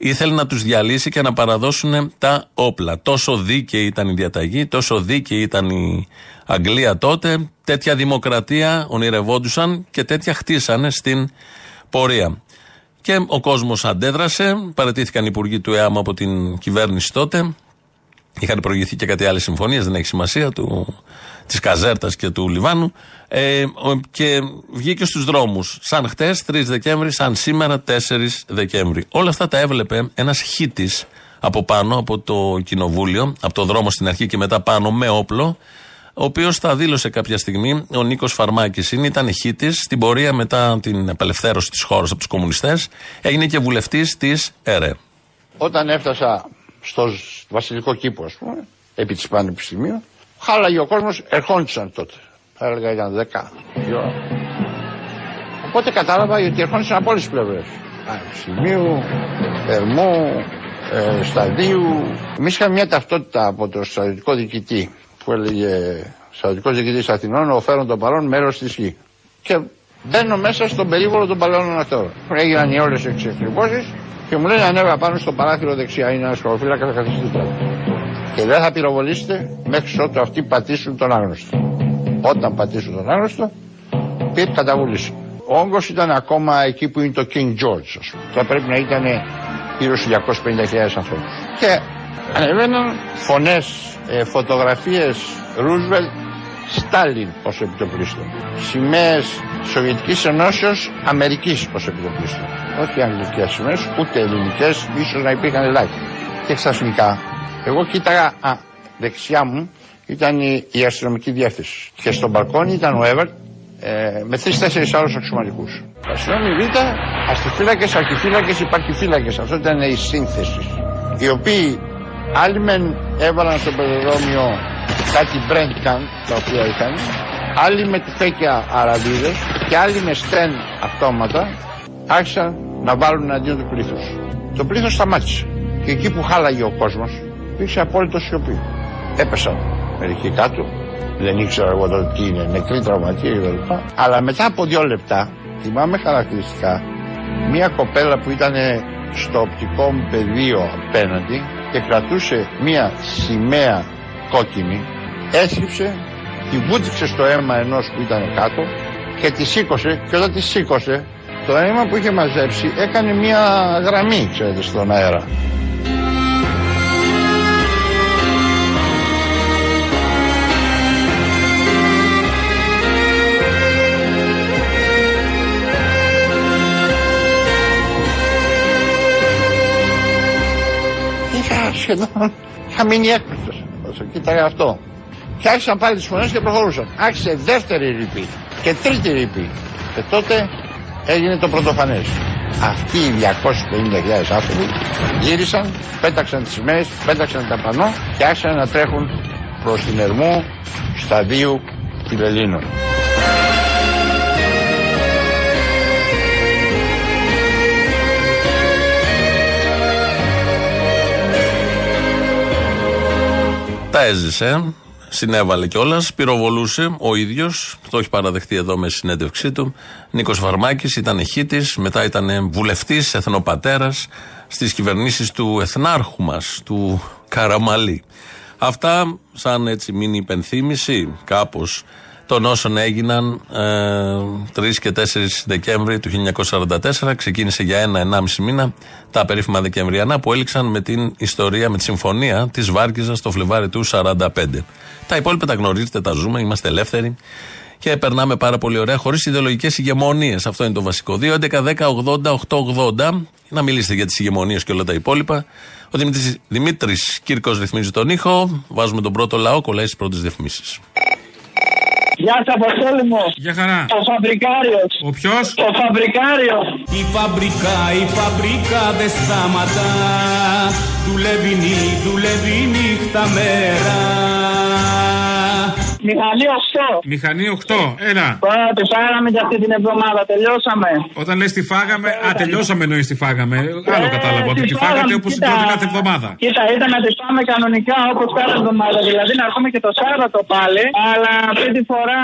ήθελε να τους διαλύσει και να παραδώσουν τα όπλα. Τόσο δίκαιη ήταν η διαταγή, τόσο δίκαιη ήταν η Αγγλία τότε. Τέτοια δημοκρατία ονειρευόντουσαν και τέτοια χτίσανε στην πορεία. Και ο κόσμος αντέδρασε. Παρατήθηκαν οι υπουργοί του ΕΑΜ από την κυβέρνηση τότε. Είχαν προηγηθεί και κάτι άλλες συμφωνίες, δεν έχει σημασία, του, της Καζέρτας και του Λιβάνου. Ε, ο- και βγήκε στους δρόμους. Σαν χτες 3 Δεκέμβρη, σαν σήμερα 4 Δεκέμβρη. Όλα αυτά τα έβλεπε ένας χίτης από πάνω, από το κοινοβούλιο, από το δρόμο στην αρχή και μετά πάνω με όπλο, ο οποίος τα δήλωσε κάποια στιγμή, ο Νίκος Φαρμάκης είναι, ήταν χήτη στην πορεία μετά την απελευθέρωση της χώρας από τους κομμουνιστές, έγινε και βουλευτής της ΕΡΕ. Όταν έφτασα στο βασιλικό κήπο, ας πούμε, επί της Πανεπιστημίου, χάλαγε ο κόσμος, ερχόντουσαν τότε. Θα έλεγα ήταν 10 η ώρα. Οπότε κατάλαβα ότι ερχόντουσαν από όλες τις πλευρές. Πανεπιστημίου, Ερμού, ε, Σταδίου. Εμείς είχαμε μια ταυτότητα από το στρατιωτικό διοικητή που έλεγε Στρατιωτικός διοικητής Αθηνών, ο φέρον των παρών μέρος της γη. Και μπαίνω μέσα στον περίβολο των παλαιών αυτών. Έγιναν οι όλες οι εξεκριβώσει και μου λένε ανέβα πάνω στο παράθυρο δεξιά. Είναι ένας σκοροφύλακα, θα καθίσει δίπλα. μου. Και δεν θα πυροβολήσετε μέχρι ότου αυτοί πατήσουν τον άγνωστο. Όταν πατήσουν τον άγνωστο, πήρε καταβούληση. Ο όγκος ήταν ακόμα εκεί που είναι το King George, ας πούμε. Θα πρέπει να ήταν γύρω στους 250.000 ανθρώπους. Και ανεβαίναν φωνές, ε, φωτογραφίες Ρούσβελτ, Στάλιν ως επιτοπλίστων. Σημαίες Σοβιετικής Ενώσεως, Αμερικής ως επιτοπλίστων. Όχι αγγλικές σημαίες, ούτε ελληνικές, ίσως να υπήρχαν ελάχιστα. Και ξαφνικά, εγώ κοίταγα, α, δεξιά μου ήταν η, η αστυνομική διεύθυνση. Και στον μπαλκόνι ήταν ο Εύερτ ε, με τρει-τέσσερι άλλους αξιωματικούς. Αστυνόμοι Β, αστιφύλακε, αρχιφύλακες, υπαρχιφύλακε. Αυτό ήταν η σύνθεση. Οι οποίοι άλλοι μεν έβαλαν στο πεζοδρόμιο κάτι μπρέντκαν τα οποία είχαν, άλλοι με τυφέκια αραβίδε και άλλοι με στέν αυτόματα άρχισαν να βάλουν αντίον του πλήθους. Το πλήθος σταμάτησε. Και εκεί που χάλαγε ο κόσμος, υπήρξε απόλυτο σιωπή. Έπεσαν μερικοί κάτω, δεν ήξερα εγώ τότε τι είναι, νεκροί τραυματίε κλπ. Αλλά μετά από δύο λεπτά, θυμάμαι χαρακτηριστικά, μία κοπέλα που ήταν στο οπτικό μου πεδίο απέναντι και κρατούσε μία σημαία κόκκινη, έσκυψε, τη βούτυξε στο αίμα ενός που ήταν κάτω και τη σήκωσε και όταν τη σήκωσε το αίμα που είχε μαζέψει έκανε μία γραμμή, ξέρετε, στον αέρα. είχα σχεδόν, είχα μείνει έκπληκτος όσο κοίταγα αυτό. Και άρχισαν πάλι τις φωνές και προχωρούσαν. Άρχισε δεύτερη ρήπη και τρίτη ρήπη. Και τότε έγινε το πρωτοφανές. Αυτοί οι 250.000 άνθρωποι γύρισαν, πέταξαν τις σημαίες, πέταξαν τα πανό και άρχισαν να τρέχουν προς την Ερμού σταδίου Φιλελλήνων. Τα έζησε, συνέβαλε κιόλας, πυροβολούσε ο ίδιος, το έχει παραδεχτεί εδώ με συνέντευξή του. Νίκος Φαρμάκη ήταν χήτη, μετά ήταν βουλευτής, εθνοπατέρας στις κυβερνήσεις του εθνάρχου μας, του Καραμαλή. Αυτά σαν έτσι μείνει υπενθύμηση κάπως των όσων έγιναν ε, 3 και 4 Δεκέμβρη του 1944. Ξεκίνησε για ένα-ενάμιση μήνα τα περίφημα Δεκεμβριανά που έληξαν με την ιστορία, με τη συμφωνία της Βάρκιζα το Φλεβάρι του 45. Τα υπόλοιπα τα γνωρίζετε, τα ζούμε, είμαστε ελεύθεροι και περνάμε πάρα πολύ ωραία χωρίς ιδεολογικές ηγεμονίες. Αυτό είναι το βασικό. 2, 11, 10, 80, 8, 80. Να μιλήσετε για τις ηγεμονίες και όλα τα υπόλοιπα. Ο Δημήτρη Δημήτρης Κύρκος ρυθμίζει τον ήχο. Βάζουμε τον πρώτο λαό, κολλάει στις πρώτες διαφημίσεις. Γεια σας, Αποστόλη μου. Γεια χαρά. Ο Φαμπρικάριος. Ο ποιος; Ο Φαμπρικάριος. Η φαμπρικά, η φαμπρικά δεν σταματά Δουλεύει νύχτα, δουλεύει νύχτα μέρα Μηχανή 8. Μηχανή 8. Έλα. Τώρα τη φάγαμε για αυτή την εβδομάδα. Τελειώσαμε. Όταν λες τη φάγαμε, α, τελειώσαμε εννοείς τη φάγαμε. Άλλο κατάλαβα. Ότι τη φάγατε όπως την τρώτε κάθε εβδομάδα. Κοίτα, ήταν να τη φάμε κανονικά όπως κάθε εβδομάδα. Δηλαδή να έρθουμε και το Σάββατο πάλι. Αλλά αυτή τη φορά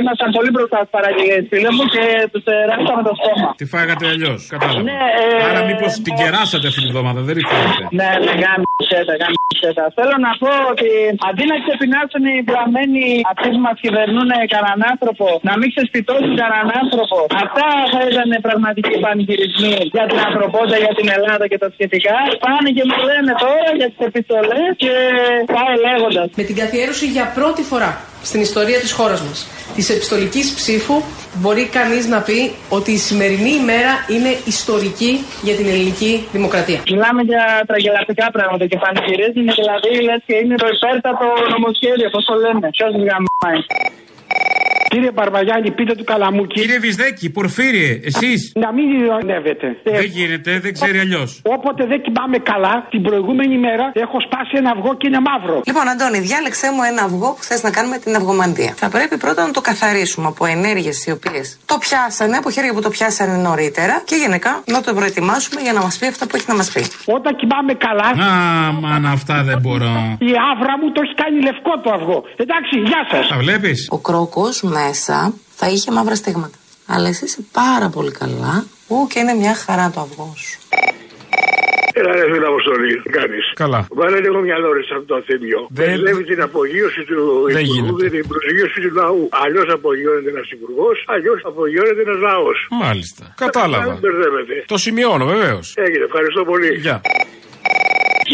ήμασταν πολύ μπροστά στις παραγγελίες, φίλε μου, και τους ράψαμε το στόμα. Τη φάγατε αλλιώς. Κατάλαβα. Ναι, ε, Άρα μήπως την κεράσατε αυτή την εβδομάδα, δεν ρηφαίνεται. Ναι, ναι, γάμισέτα, γάμισέτα. Θέλω να πω ότι αντί να ξεπεινάσουν οι βλαμμένοι αυτοί που μας κυβερνούν κανέναν άνθρωπο, να μην ξεσπιτώσουν κανέναν άνθρωπο. Αυτά θα ήταν πραγματικοί πανηγυρισμοί για την ανθρωπότητα, για την Ελλάδα και τα σχετικά. Πάνε και μου λένε τώρα για τις επιστολές και πάει λέγοντας. Με την καθιέρωση για πρώτη φορά στην ιστορία της χώρας μας της επιστολικής ψήφου μπορεί κανείς να πει ότι η σημερινή ημέρα είναι ιστορική για την ελληνική δημοκρατία. Μιλάμε για τραγελαστικά πράγματα και πανηγυρίζουν δηλαδή λες και είναι το υπέρτατο νομοσχέδιο, πώ το λένε. Ποιος γαμμάει. Κύριε Μπαρβαγιάννη, πείτε του καλαμούκι. Κύριε Βυσδέκη, Πορφύριε, εσείς; Να μην ειρωνεύετε. Δεν γίνεται, δεν ξέρει αλλιώς. Όποτε δεν κοιμάμαι καλά, την προηγούμενη μέρα έχω σπάσει ένα αυγό και είναι μαύρο. Λοιπόν, Αντώνη, διάλεξε μου ένα αυγό που θες να κάνουμε την αυγομαντία. Θα πρέπει πρώτα να το καθαρίσουμε από ενέργειες οι οποίες το πιάσανε, από χέρια που το πιάσανε νωρίτερα και γενικά να το προετοιμάσουμε για να μας πει αυτά που έχει να μας πει. Όταν κοιμάμαι καλά. Α, μάνα, αυτά δεν μπορώ. Η άβρα μου το έχει κάνει λευκό το αυγό. Εντάξει, γεια σας. Τα βλέπεις; Ο κρόκος μέσα θα είχε μαύρα στίγματα. Αλλά εσύ είσαι πάρα πολύ καλά. Ού, και είναι μια χαρά το αυγό σου. Έλα ρε φίλε Αποστολή, τι κάνεις; Καλά. Βάλε λίγο μυαλό ρε σε αυτό το θεμιό. Δεν- Περιλέβει την απογείωση του Δεν υπουργού γίνεται. και την προσγείωση του λαού. Αλλιώς απογειώνεται ένας υπουργός, αλλιώς απογειώνεται ένας λαός. Μάλιστα. Κατάλαβα. Δεν μπερδεύεται. Το σημειώνω, βεβαίως. Έγινε, ευχαριστώ πολύ. Γεια.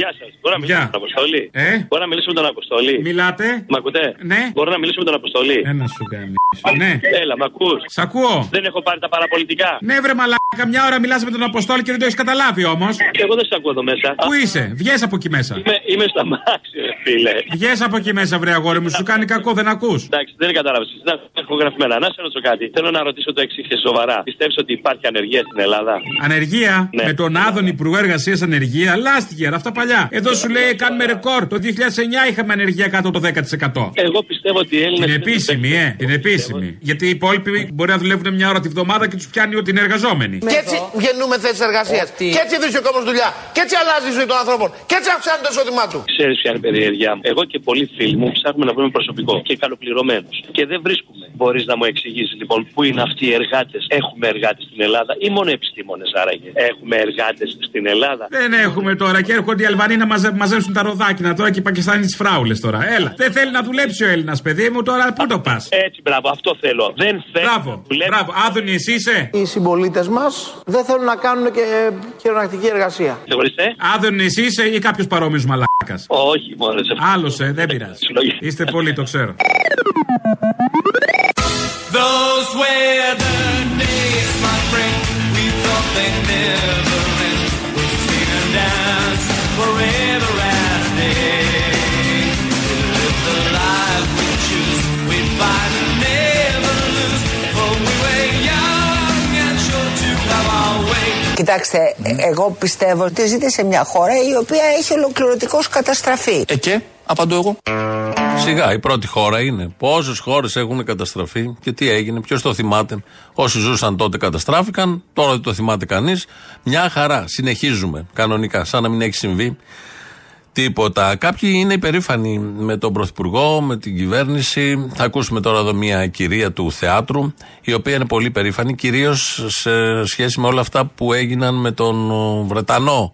Γεια σας. Μπορώ να μιλήσω με τον Αποστολή. Ε; Μπορώ να μιλήσω με τον Αποστολή. Μιλάτε; Μ' ακούτε; Ναι. Μπορώ να μιλήσω με τον Αποστολή. Ένα σου κάνει. Ναι. Έλα, μ' ακούς; Σ' ακούω. Δεν έχω πάρει τα παραπολιτικά. Ναι, βρε μαλάκα, μια ώρα μιλάς με τον Αποστόλη και δεν το έχεις καταλάβει όμως. Εγώ δεν σε ακούω εδώ μέσα. Πού είσαι, βγες από εκεί μέσα. Είμαι, είμαι στα μάξι, ρε φίλε. Βγες από εκεί μέσα, βρε αγόρι μου, σου κάνει κακό, δεν ακούς. Εντάξει, δεν κατάλαβες. Να έχω γραφημένα. Να σε ρωτήσω κάτι. Θέλω να ρωτήσω το εξής και σοβαρά. Πιστεύεις ότι υπάρχει ανεργία στην Ελλάδα; Ανεργία; Ναι. με τον Άδων Υπουργό Εργασίας Ανεργία, λάστιγε αυτά παλιά. Εδώ σου λέει κάνουμε ρεκόρ. Το 2009 είχαμε ανεργία κάτω το 10%. Εγώ πιστεύω ότι οι Έλληνες. Την επίσημη, ε. Την επίσημη. Γιατί οι υπόλοιποι μπορεί να δουλεύουν μια ώρα τη βδομάδα και τους πιάνει ότι είναι εργαζόμενοι. Και έτσι γεννούμε θέσεις εργασίας. Και έτσι βρίσκει ο κόσμος δουλειά. Και έτσι αλλάζει η ζωή των ανθρώπων. Και έτσι αυξάνει το εισόδημά του. Ξέρεις ποια είναι η περιέργειά μου. Εγώ και πολλοί φίλοι μου ψάχνουμε να βρούμε προσωπικό και καλοπληρωμένους. Και δεν βρίσκουμε. Μπορείς να μου εξηγήσεις λοιπόν πού είναι αυτοί οι εργάτες. Έχουμε εργάτες στην Ελλάδα ή μόνο επιστήμονες άραγε. Έχουμε εργάτες στην Ελλάδα. Δεν έχουμε τώρα και έρχονται οι Αλβανοί να μαζε- μαζέψουν τα ροδάκινα τώρα και οι Πακιστάνοι τις φράουλες τώρα. Έλα. Δεν θέλει να δουλέψει ο Έλληνας, παιδί μου, τώρα πού το πας; Έτσι, μπράβο, αυτό θέλω. Δεν θέλω. Μπράβο, μπράβο. Άδωνη, εσύ είσαι; Οι συμπολίτες μας δεν θέλουν να κάνουν και χειρονακτική εργασία. Συγχωρείτε. Άδωνη, εσύ είσαι ή κάποιος παρόμοιος μαλάκας; Όχι, μόνος σε Άλλος, ε, δεν πειράζει. Είστε πολύ, το ξέρω. Those were the days, my friend. We thought they'd never forever and a day. Κοιτάξτε, ε, εγώ πιστεύω ότι ζείτε σε μια χώρα η οποία έχει ολοκληρωτικώς καταστραφεί. Ε και, απαντώ εγώ. Σιγά, η πρώτη χώρα είναι. Πόσες χώρες έχουν καταστραφεί και τι έγινε, ποιος το θυμάται. Όσοι ζούσαν τότε καταστράφηκαν, τώρα δεν το θυμάται κανείς. Μια χαρά. Συνεχίζουμε κανονικά, σαν να μην έχει συμβεί τίποτα. Κάποιοι είναι υπερήφανοι με τον Πρωθυπουργό, με την κυβέρνηση. Θα ακούσουμε τώρα εδώ μια κυρία του θεάτρου, η οποία είναι πολύ περήφανη, κυρίως σε σχέση με όλα αυτά που έγιναν με τον ο, Βρετανό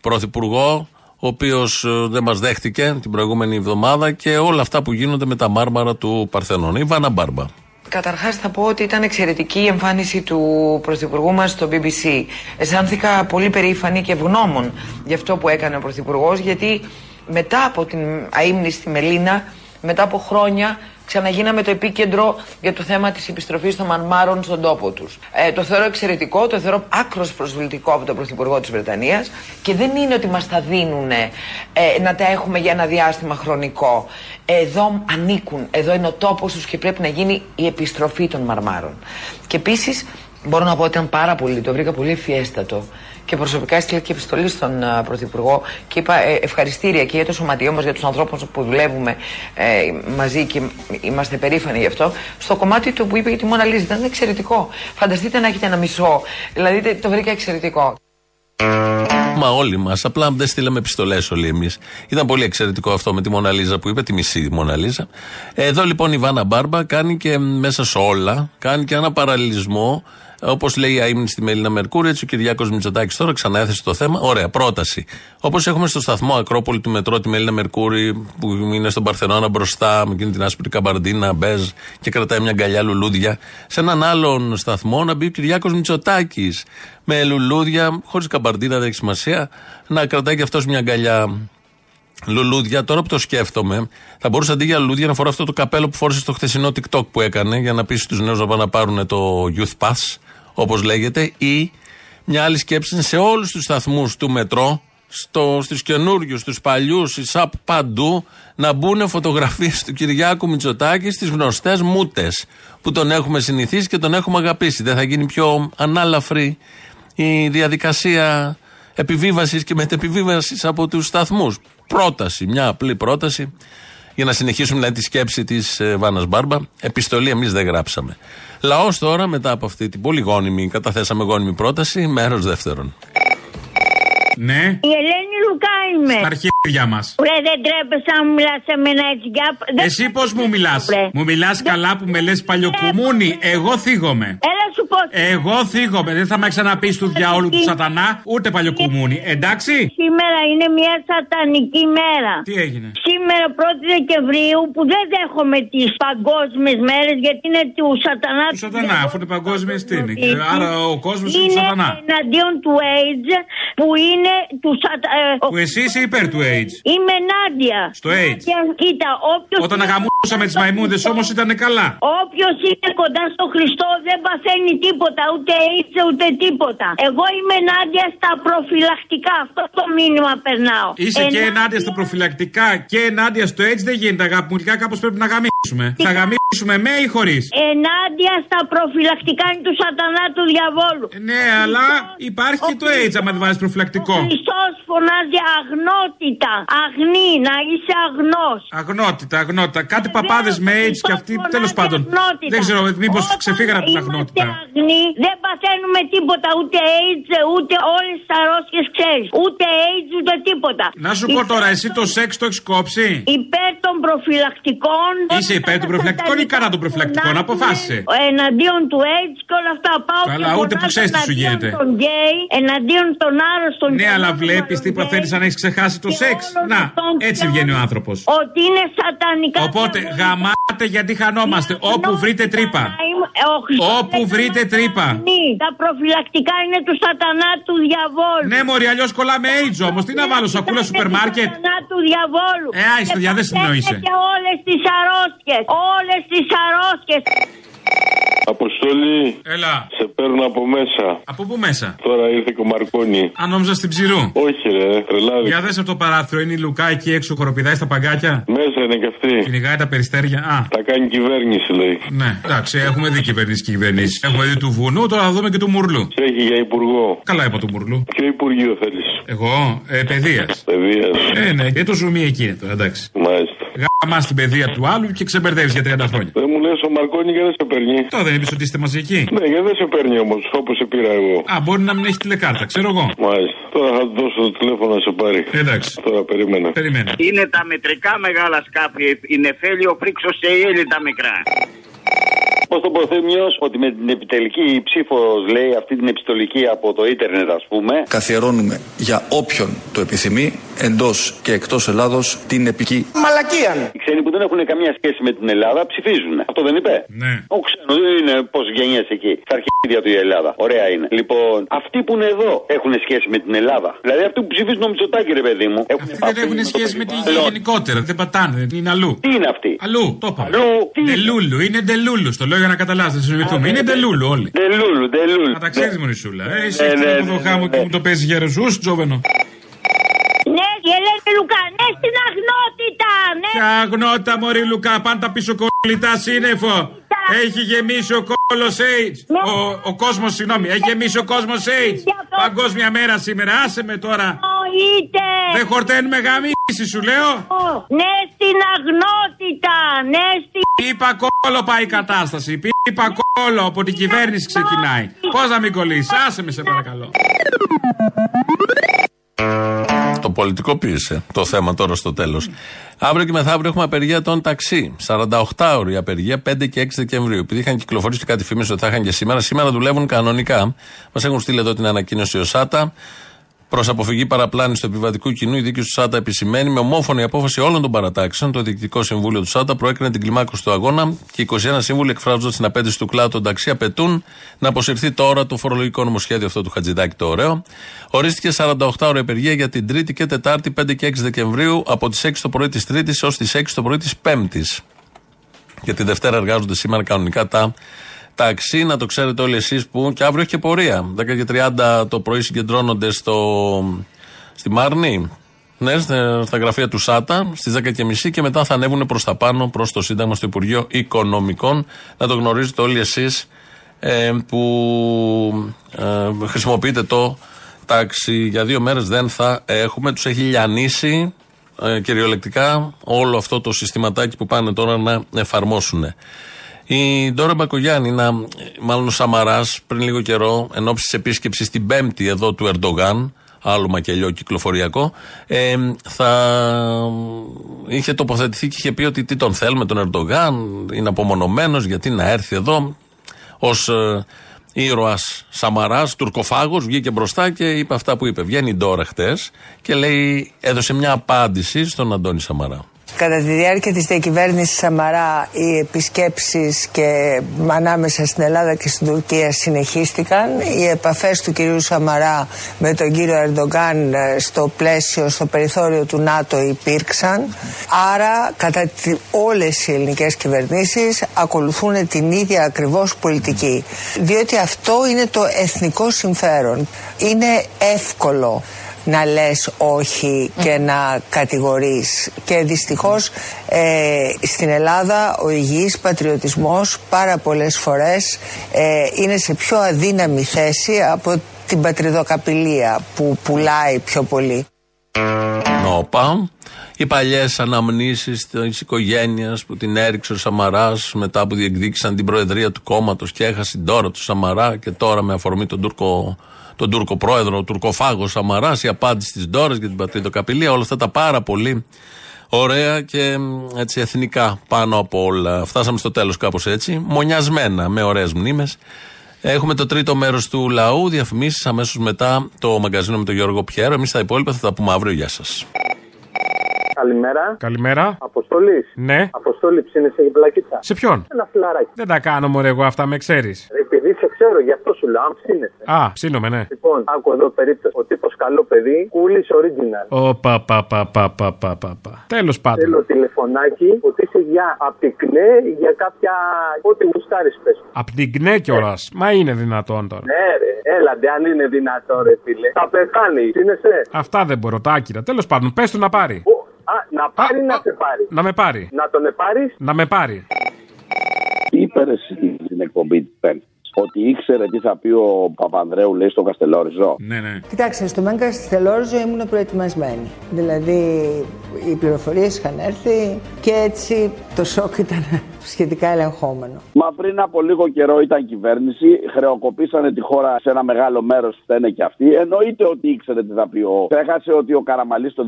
Πρωθυπουργό, ο οποίος δεν μας δέχτηκε την προηγούμενη εβδομάδα και όλα αυτά που γίνονται με τα μάρμαρα του Παρθενών. Η Βάνα Μπάρμπα. Καταρχάς θα πω ότι ήταν εξαιρετική η εμφάνιση του Πρωθυπουργού μας στο BBC. Αισθάνθηκα πολύ περήφανη και ευγνώμων για αυτό που έκανε ο Πρωθυπουργός γιατί μετά από την αείμνη στη Μελίνα μετά από χρόνια ξαναγίναμε το επίκεντρο για το θέμα της επιστροφής των μαρμάρων στον τόπο τους. Ε, το θεωρώ εξαιρετικό, το θεωρώ άκρος προσβλητικό από τον Πρωθυπουργό της Βρετανίας και δεν είναι ότι μας τα δίνουν ε, να τα έχουμε για ένα διάστημα χρονικό. Εδώ ανήκουν, εδώ είναι ο τόπος τους και πρέπει να γίνει η επιστροφή των μαρμάρων. Και επίσης μπορώ να πω ότι ήταν πάρα πολύ, το βρήκα πολύ ευφιέστατο και προσωπικά έστειλα και επιστολή στον α, Πρωθυπουργό και είπα ε, ευχαριστήρια και για το σωματιό μας, για τους ανθρώπους που δουλεύουμε ε, μαζί και είμαστε περήφανοι γι' αυτό. Στο κομμάτι του που είπε για τη Μόνα Λίζα ήταν εξαιρετικό. Φανταστείτε να έχετε ένα μισό. Δηλαδή το βρήκα εξαιρετικό. Μα όλοι μας. Απλά δεν στείλαμε επιστολές όλοι εμείς. Ήταν πολύ εξαιρετικό αυτό με τη Μοναλίζα που είπε, τη μισή Μοναλίζα. Εδώ λοιπόν η Βάνα Μπάρμπα κάνει και μέσα σε όλα, κάνει και ένα παραλληλισμό. Όπως λέει η Αίμνη στη Μελίνα Μερκούρη, έτσι ο Κυριάκος Μητσοτάκης τώρα ξανά έθεσε το θέμα. Ωραία, πρόταση. Όπως έχουμε στο σταθμό Ακρόπολη του Μετρό τη Μελίνα Μερκούρη, που είναι στον Παρθενώνα μπροστά, με εκείνη την άσπρη καμπαρντίνα, μπέζ και κρατάει μια γκαλιά λουλούδια. Σε έναν άλλον σταθμό να μπει ο Κυριάκος Μητσοτάκης με λουλούδια, χωρίς καμπαρντίνα, δεν έχει σημασία, να κρατάει και αυτός μια γκαλιά λουλούδια. Τώρα που το σκέφτομαι, θα μπορούσε αντί για λουλούδια να φορά αυτό το καπέλο που φόρεσε στο χθεσινό TikTok που έκανε για να πείσει τους νέους να πάνε να πάρουν το Youth Pass, όπως λέγεται, ή μια άλλη σκέψη είναι σε όλους τους σταθμούς του μετρό, στο, στους καινούριους, στους παλιούς, στις ΣΑΠ παντού, να μπουν φωτογραφίες του Κυριάκου Μητσοτάκη στις γνωστές μούτες που τον έχουμε συνηθίσει και τον έχουμε αγαπήσει. Δεν θα γίνει πιο ανάλαφρη η διαδικασία επιβίβασης και μετεπιβίβασης από τους σταθμούς. Πρόταση, μια απλή πρόταση για να συνεχίσουμε δηλαδή, τη σκέψη της ε, Βάνας Μπάρμπα. Επιστολή εμείς δεν γράψαμε. Λαός τώρα, μετά από αυτή την πολύ γόνιμη, καταθέσαμε γόνιμη πρόταση, μέρος δεύτερον. Ναι. Η Ελένη Λουκά είμαι. Στα αρχίδια μας. Ρε, δεν τρέπεσαι να μου μιλάς σε μένα έτσι. Για... δεν- Εσύ πώς μου μιλάς; Ρε. Μου μιλάς καλά που με λες παλιοκουμούνι; Εγώ θίγομαι. Έλα σου πω. Εγώ θίγομαι. Δεν θα με ξαναπείς του διαόλου του σατανά, ούτε παλιοκουμούνι. Εντάξει; Σήμερα είναι μια σατανική μέρα. Τι έγινε; Σήμερα 1η Δεκεμβρίου που δεν δέχομαι τις παγκόσμιες μέρες γιατί είναι του σατανά. Του σατανά, αφού είναι παγκόσμιες τι είναι; Και Άρα ο κόσμος είναι του Είναι σατανά. εναντίον του AIDS που είναι του σατανά. Που εσύ είσαι υπέρ του AIDS. Είμαι ενάντια. Στο AIDS. Και κοίτα, όποιος... Όταν αγαμούσαμε τις μαϊμούδες όμως ήταν καλά. Όποιος είναι κοντά στο Χριστό δεν παθαίνει τίποτα, ούτε AIDS ούτε τίποτα. Εγώ είμαι ενάντια στα προφυλακτικά. Αυτό το μήνυμα περνάω. Είσαι και Ενά- ενάντια στα προφυλακτικά και ενάντια στο AIDS δεν γίνεται αγάπη μου. Τελικά κάπως πρέπει να γαμίσουμε. Θα γαμίσουμε με ή χωρίς; Ενάντια στα προφυλακτικά είναι του σατανά του διαβόλου. Ναι, αλλά υπάρχει και το AIDS άμα δεν βάζεις προφυλακτικό. Χριστός φωνάζει αγνότητα. Αγνή, να είσαι αγνός. Αγνότητα, αγνότητα. Κάτι παπάδες με AIDS και αυτοί τέλος πάντων. Δεν ξέρω, μήπως ξεφύγανε από την αγνότητα. Αγνή, δεν παθαίνουμε τίποτα. Ούτε AIDS, ούτε όλες τις αρρώστιες ξέρεις. Ούτε AIDS, ούτε τίποτα. Να σου πω τώρα, εσύ το σεξ το έχεις κόψει; Υπέρ των προφυλακτικών. Είσαι υπέρ των προφυλακτικών ή κατά των προφυλακτικών, αποφάσισε. Εναντίον του AIDS και όλα αυτά. Πάω Καλά, και ούτε που φωνάζω ξέρεις τι σου εναντίον γίνεται. των γκέι, εναντίον των άρρωστων. Ναι, αλλά βλέπεις τι παθαίνει αν έχεις ξεχάσει το σεξ. Να, έτσι βγαίνει ο άνθρωπος. Ότι είναι σατανικά. Οπότε γαμάτε γιατί χανόμαστε. Όπου βρείτε τρύπα. Όπου βρείτε τρύπα. Τα προφυλακτικά είναι του σατανά του διαβόλου. Ναι, Μωρή, αλλιώς κολλάμε AIDS όμως. Τι να βάλω, σακούλα σούπερ μάρκετ; Σατανά του διαβόλου. Ε, άι στο δια, δεν συνεννοείσαι. Και όλες τις αρρώστιες. Όλες τις αρρώστιες. Αποστολή. Έλα. Σε παίρνω από μέσα. Από πού μέσα; Τώρα ήρθε και ο Μαρκόνι. Αν νόμιζα στην ψηρού. Όχι, ρε, τρελάδι. Για δες από το παράθυρο, είναι η Λουκά εκεί έξω, χοροπηδάει στα παγκάκια. Μέσα είναι και αυτή. Κυνηγάει τα περιστέρια. Α, Τα κάνει κυβέρνηση, λέει. ναι, εντάξει, έχουμε δει κυβερνήσεις και κυβερνήσεις. Έχουμε δει του βουνού, τώρα θα δούμε και του μουρλού. Σε έχει για υπουργό. Καλά είπα του μουρλού. Ποιο υπουργείο θέλεις; Εγώ, ε, παιδείας. Παιδείας. Ε, ναι, και το ζουμί εκεί είναι τώρα, εντάξει. Μάλιστα. Γάμα στην παιδεία του άλλου και ξεμπερδεύεις για 30 χρόνια. Δεν μου λες ο Μαρκόνι και δεν σε παίρνει; Τώρα δεν είπες ότι είστε μαζί εκεί; Ναι, γιατί δεν σε παίρνει όμως, όπως σε πήρα εγώ. Α, μπορεί να μην έχεις τηλεκάρτα, ξέρω εγώ. Μάλιστα. Τώρα θα του δώσω το τηλέφωνο να σε πάρει. Εντάξει. Τώρα περίμενα. Περίμενα. Είναι τα μετρικά μεγάλα σκάφη. Η Νεφέλιο Φρίξος και η Έλλη τα μικρά. Πώς τον Προθέμιος ότι με την επιτελική ψήφος, λέει, αυτή την επιστολική από το ίντερνετ, ας πούμε. Καθιερώνουμε για όποιον το επιθυμεί εντός και εκτός Ελλάδος την επική Μαλακίαν. Οι ξένοι που δεν έχουν καμία σχέση με την Ελλάδα ψηφίζουν. Αυτό δεν είπε; Ναι. Ο ξένο δεν είναι πώς γενιέ εκεί. Στα αρχίδια του η Ελλάδα. Ωραία είναι. Λοιπόν, αυτοί που είναι εδώ έχουν σχέση με την Ελλάδα. Δηλαδή αυτοί που ψηφίζουν το Μητσοτάκι, ρε παιδί μου. Έχουν Δεν έχουν σχέση με την υγεία γενικότερα. Δεν πατάνε. Είναι αλλού. Τι είναι αυτοί; Αλλού, το είπα. Ντελούλου, είναι ντελούλου. Το λέω για να καταλάβετε, να συνειδηθούμε. Είναι ντελούλου όλοι. Ντελούλου, ντελούλου. Να τα ξέρεις, Μωρισούλα. Ε, εσύ Ναι, εκεί ναι, με το ναι, χάμο ναι. και μου το παίζει για ρεζούς, τζόβενο. Ναι, η Ελένη Λουκά, ναι στην αγνότητα, ναι. Ποια αγνότητα, Μωρή Λουκά, πάντα πίσω κολλητά σύννεφο. Έχει γεμίσει ο κόλος AIDS. Ο, ο κόσμος, συγγνώμη, έχει γεμίσει ο κόσμος AIDS. Παγκόσμια μέρα σήμερα, άσε με τώρα. Είτε. Δεν χορταίνουμε γαμίση, σου λέω. Ναι στην αγνότητα, ναι στην... Πίπα κόλλο πάει η κατάσταση. Πίπα κόλλο από την κυβέρνηση ξεκινάει. Πώς να μην κολλήσεις, άσε με σε παρακαλώ. Το πολιτικοποίησε το θέμα τώρα στο τέλος. Αύριο και μεθαύριο έχουμε απεργία των ταξί. 48 ώρη απεργία 5 και 6 Δεκεμβρίου. Επειδή είχαν κυκλοφορήσει και κάτι φήμες ότι θα είχαν και σήμερα, σήμερα δουλεύουν κανονικά. Μας έχουν στείλει εδώ την ανακοίνωση ο ΣΑΤΑ. Προς αποφυγή παραπλάνηση του επιβατικού κοινού, η δίκη του ΣΑΤΑ επισημαίνει με ομόφωνη απόφαση όλων των παρατάξεων. Το Διοικητικό Συμβούλιο του ΣΑΤΑ προέκρινε την κλιμάκωση του αγώνα και οι 21 σύμβουλοι, εκφράζοντας την απέτηση του κλάδου των ταξί, απαιτούν να αποσυρθεί τώρα το φορολογικό νομοσχέδιο αυτό του Χατζηδάκη το ωραίο. Ορίστηκε 48 ώρε απεργία για την Τρίτη και Τετάρτη 5 και 6 Δεκεμβρίου από τις 6 το πρωί της Τρίτης έως τις 6 το πρωί της Πέμπτης. Και τη Δευτέρα εργάζονται σήμερα κανονικά τα ταξί. Να το ξέρετε όλοι εσείς που. Και αύριο έχει και πορεία. 10 και 30 το πρωί συγκεντρώνονται στο, στη Μάρνη. Ναι, στα στα γραφεία του ΣΑΤΑ στις 10.30 και μετά θα ανέβουν προς τα πάνω, προς το Σύνταγμα στο Υπουργείο Οικονομικών. Να το γνωρίζετε όλοι εσείς ε, που ε, χρησιμοποιείτε το τάξη. Για δύο μέρες δεν θα έχουμε. Τους έχει λιανίσει ε, κυριολεκτικά όλο αυτό το συστηματάκι που πάνε τώρα να εφαρμόσουν. Η Ντόρα Μπακογιάννη, να, μάλλον ο Σαμαράς, πριν λίγο καιρό, εν ώψη της επίσκεψης την Πέμπτη εδώ του Ερντογάν, άλλο μακελιό κυκλοφοριακό, ε, θα είχε τοποθετηθεί και είχε πει ότι τι τον θέλουμε τον Ερντογάν, είναι απομονωμένος, γιατί να έρθει εδώ. Ω ε, ήρωας Σαμαράς, τουρκοφάγος, βγήκε μπροστά και είπε αυτά που είπε. Βγαίνει η Ντόρα χτες και λέει, έδωσε μια απάντηση στον Αντώνη Σαμαρά. Κατά τη διάρκεια της διακυβέρνησης Σαμαρά οι επισκέψεις και ανάμεσα στην Ελλάδα και στην Τουρκία συνεχίστηκαν. Οι επαφές του κυρίου Σαμαρά με τον κύριο Ερντογκάν ε, στο πλαίσιο, στο περιθώριο του ΝΑΤΟ υπήρξαν. Άρα κατά τη, όλες οι ελληνικές κυβερνήσεις ακολουθούν την ίδια ακριβώς πολιτική. Διότι αυτό είναι το εθνικό συμφέρον. Είναι εύκολο να λες όχι και να κατηγορείς και δυστυχώς ε, στην Ελλάδα ο υγιής πατριωτισμός πάρα πολλές φορές ε, είναι σε πιο αδύναμη θέση από την πατριδοκαπηλεία που πουλάει πιο πολύ. Νόπα. Οι παλιές αναμνήσεις της οικογένειας που την έριξε ο Σαμαράς μετά που διεκδίκησαν την προεδρία του κόμματος και έχασε την τώρα του Σαμαρά και τώρα με αφορμή τον Τούρκο, τον Τούρκο πρόεδρο, ο Τουρκοφάγος Σαμαράς, η απάντηση της Ντόρα για την πατριδοκαπηλεία, όλα αυτά τα πάρα πολύ ωραία και μ, έτσι εθνικά πάνω από όλα. Φτάσαμε στο τέλος κάπως έτσι, μονιασμένα με ωραίες μνήμες. Έχουμε το τρίτο μέρος του λαού, διαφημίσεις αμέσως μετά το μαγκαζίνο με τον Γιώργο Πιέρο. Εμείς τα υπόλοιπα θα τα πούμε αύριο. Γεια σας. Καλημέρα. Καλημέρα. Αποστολή. Ναι. Αποστολή ψήνεσαι για πλακίτσα. Σε ποιον; Ένα φιλαράκι. Δεν τα κάνω μωρέ εγώ αυτά, με ξέρεις ξέρω, γι' αυτό σου λέω, αν ψήνεσαι. Α, ψήνομαι, ναι. Λοιπόν, άκου εδώ περίπτωση. Ο τύπος καλό παιδί, κούλη original. Πα, πα, πα, πα, πα, πα, πα. Τέλος πάντων. Θέλω τηλεφωνάκι ότι είσαι για απτυκνέ, για κάποια. Ό,τι γουστάρεις πες. Απτυκνέ κιόλας. Μα είναι δυνατόν τώρα. Ναι, ρε. Έλαντε, αν είναι δυνατόν, ρε φίλε. Θα πεθάνει, ψήνεσαι. Αυτά δεν μπορώ, τα άκυρα. Τέλος πάντων, πες του να πάρει. Ο, α, να πάρει, α, να α, σε πάρει. Να με πάρει. Να τον πάρει. Να με πάρει. Είπε ρε στην εκπομπή του ότι ήξερε τι θα πει ο Παπανδρέου, λέει, στο Καστελόριζο. Ναι, ναι. Κοιτάξτε, στο Μέγκα στη Θελόριζο ήμουν προετοιμασμένη. Δηλαδή, οι πληροφορίες είχαν έρθει και έτσι το σοκ ήταν (laughs) σχετικά ελεγχόμενο. Μα πριν από λίγο καιρό ήταν κυβέρνηση, χρεοκοπήσανε τη χώρα σε ένα μεγάλο μέρος, φταίνε και αυτοί. Εννοείται ότι ήξερε τι θα πει ο. Ξέχασε ότι ο Καραμαλής το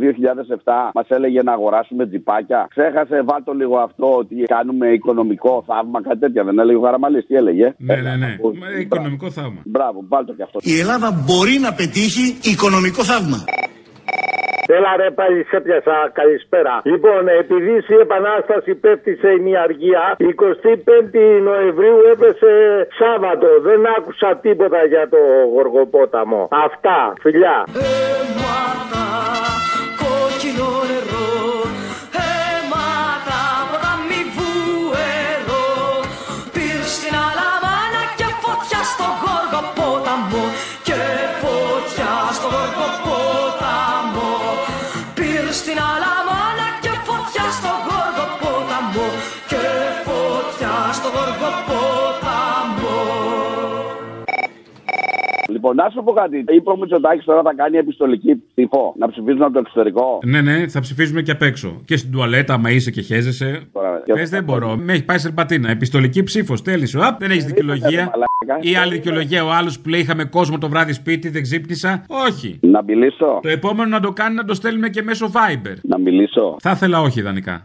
2007 μας έλεγε να αγοράσουμε τζιπάκια. Ξέχασε, βάλτο λίγο αυτό ότι κάνουμε οικονομικό θαύμα, κάτι τέτοια. Δεν έλεγε ο Καραμαλής, τι έλεγε; Ναι, ναι, ναι. Μα, Οικονομικό θαύμα. Μπράβο, βάλτο και αυτό. Η Ελλάδα μπορεί να πετύχει οικονομικό θαύμα. Έλα ρε πάλι σε πιασα, καλησπέρα. Λοιπόν, επειδή η Επανάσταση πέφτει σε ημιαργία, 25η Νοεμβρίου έπεσε Σάββατο. Δεν άκουσα τίποτα για το Γοργοπόταμο. Αυτά, φιλιά. κόκκινο νερό Λοιπόν, να σου πω κάτι. Είπε ο Μητσοτάκης τώρα θα κάνει επιστολική ψήφο να ψηφίζουν από το εξωτερικό. Ναι, ναι, θα ψηφίζουμε και απ' έξω. Και στην τουαλέτα, άμα είσαι και χέζεσαι. Πες δεν μπορώ. Με έχει πάει σερπατίνα. Επιστολική ψήφος. Τέλει. Απ, δεν έχεις δικαιολογία. Ή άλλη δικαιολογία. Ο άλλος που λέει είχαμε κόσμο το βράδυ σπίτι, δεν ξύπνησα. Όχι. Να μιλήσω. Το επόμενο να το κάνει να το στέλνουμε και μέσω Viber. Να μιλήσω. Θα ήθελα όχι ιδανικά.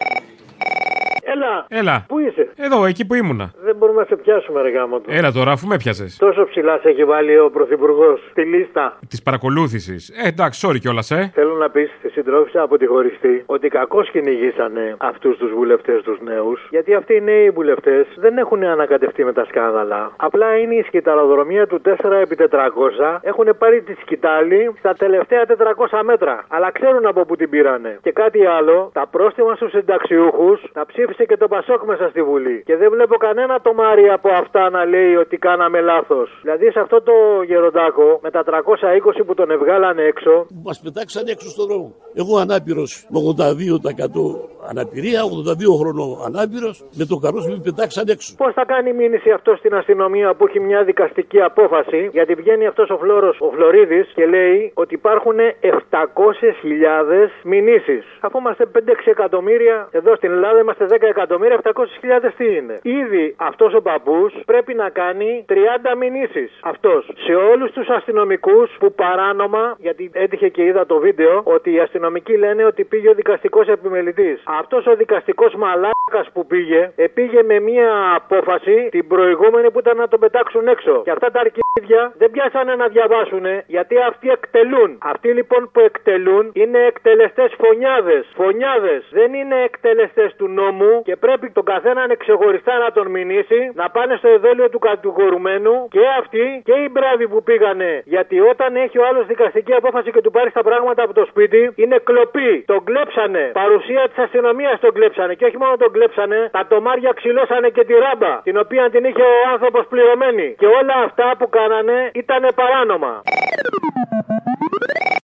Έλα. Έλα. Πού είσαι; Εδώ, εκεί που ήμουνα. Δεν μπορούμε να σε πιάσουμε, ρε γάμο του. Έλα τώρα, αφού με πιάσες. Τόσο ψηλά σε έχει βάλει ο Πρωθυπουργός στη λίστα. Της παρακολούθησης. Ε, εντάξει, sorry κιόλας, ε. Θέλω να πεις στη συντρόφισσα από τη χωριστή ότι κακώς κυνηγήσανε αυτούς τους βουλευτές τους νέους. Γιατί αυτοί οι νέοι βουλευτές δεν έχουν ανακατευτεί με τα σκάνδαλα. Απλά είναι η σκηταλοδρομία του 4x400. Έχουν πάρει τη σκητάλη στα τελευταία 400 μέτρα. Αλλά ξέρουν από πού την πήρανε. Και κάτι άλλο, τα πρόστιμα στους συνταξιούχους τα ψήφισε και το Πασόκ μέσα στη Βουλή. Και δεν βλέπω κανένα το Μάρι από αυτά να λέει ότι κάναμε λάθος. Δηλαδή σε αυτό το γεροντάκο με τα 320 που τον ευγάλανε έξω. Μας πετάξαν έξω στον δρόμο. Εγώ ανάπηρος με 82% αναπηρία, 82 χρονών ανάπηρος, με το καρός με πετάξαν έξω. Πώς θα κάνει μήνυση αυτό στην αστυνομία που έχει μια δικαστική απόφαση, γιατί βγαίνει αυτός ο Φλόρος, ο Φλωρίδης, και λέει ότι υπάρχουν 700.000 μηνύσεις. Αφού είμαστε 5-6 εκατομμύρια, εδώ στην Ελλάδα είμαστε 10 εκατομμύρια, 700.000 τι είναι; Ήδη αυτός ο παππού πρέπει να κάνει 30 μηνύσεις. Αυτός σε όλους τους αστυνομικούς που παράνομα, γιατί έτυχε και είδα το βίντεο, ότι οι αστυνομικοί λένε ότι πήγε ο δικαστικός επιμελητής. Αυτός ο δικαστικός μαλάκας που πήγε, πήγε με μία απόφαση την προηγούμενη που ήταν να τον πετάξουν έξω. Και αυτά τα αρχίδια δεν πιάσανε να διαβάσουν γιατί αυτοί εκτελούν. Αυτοί λοιπόν που εκτελούν είναι εκτελεστές φωνιάδες. Φωνιάδες δεν είναι εκτελεστές του νόμου και πρέπει τον καθέναν ξεχωριστά να τον μηνύσει, να πάνε στο εδόλιο του κατηγορουμένου και αυτοί και οι μπράβοι που πήγανε. Γιατί όταν έχει ο άλλος δικαστική απόφαση και του πάρεις τα πράγματα από το σπίτι, είναι κλοπή. Τον κλέψανε. Παρουσία της αστυνομίας τον κλέψανε. Και όχι μόνο τον κλέψανε, τα τομάρια ξυλώσανε και τη ράμπα, την οποία την είχε ο άνθρωπος πληρωμένη. Και όλα αυτά που κάνανε ήταν παράνομα.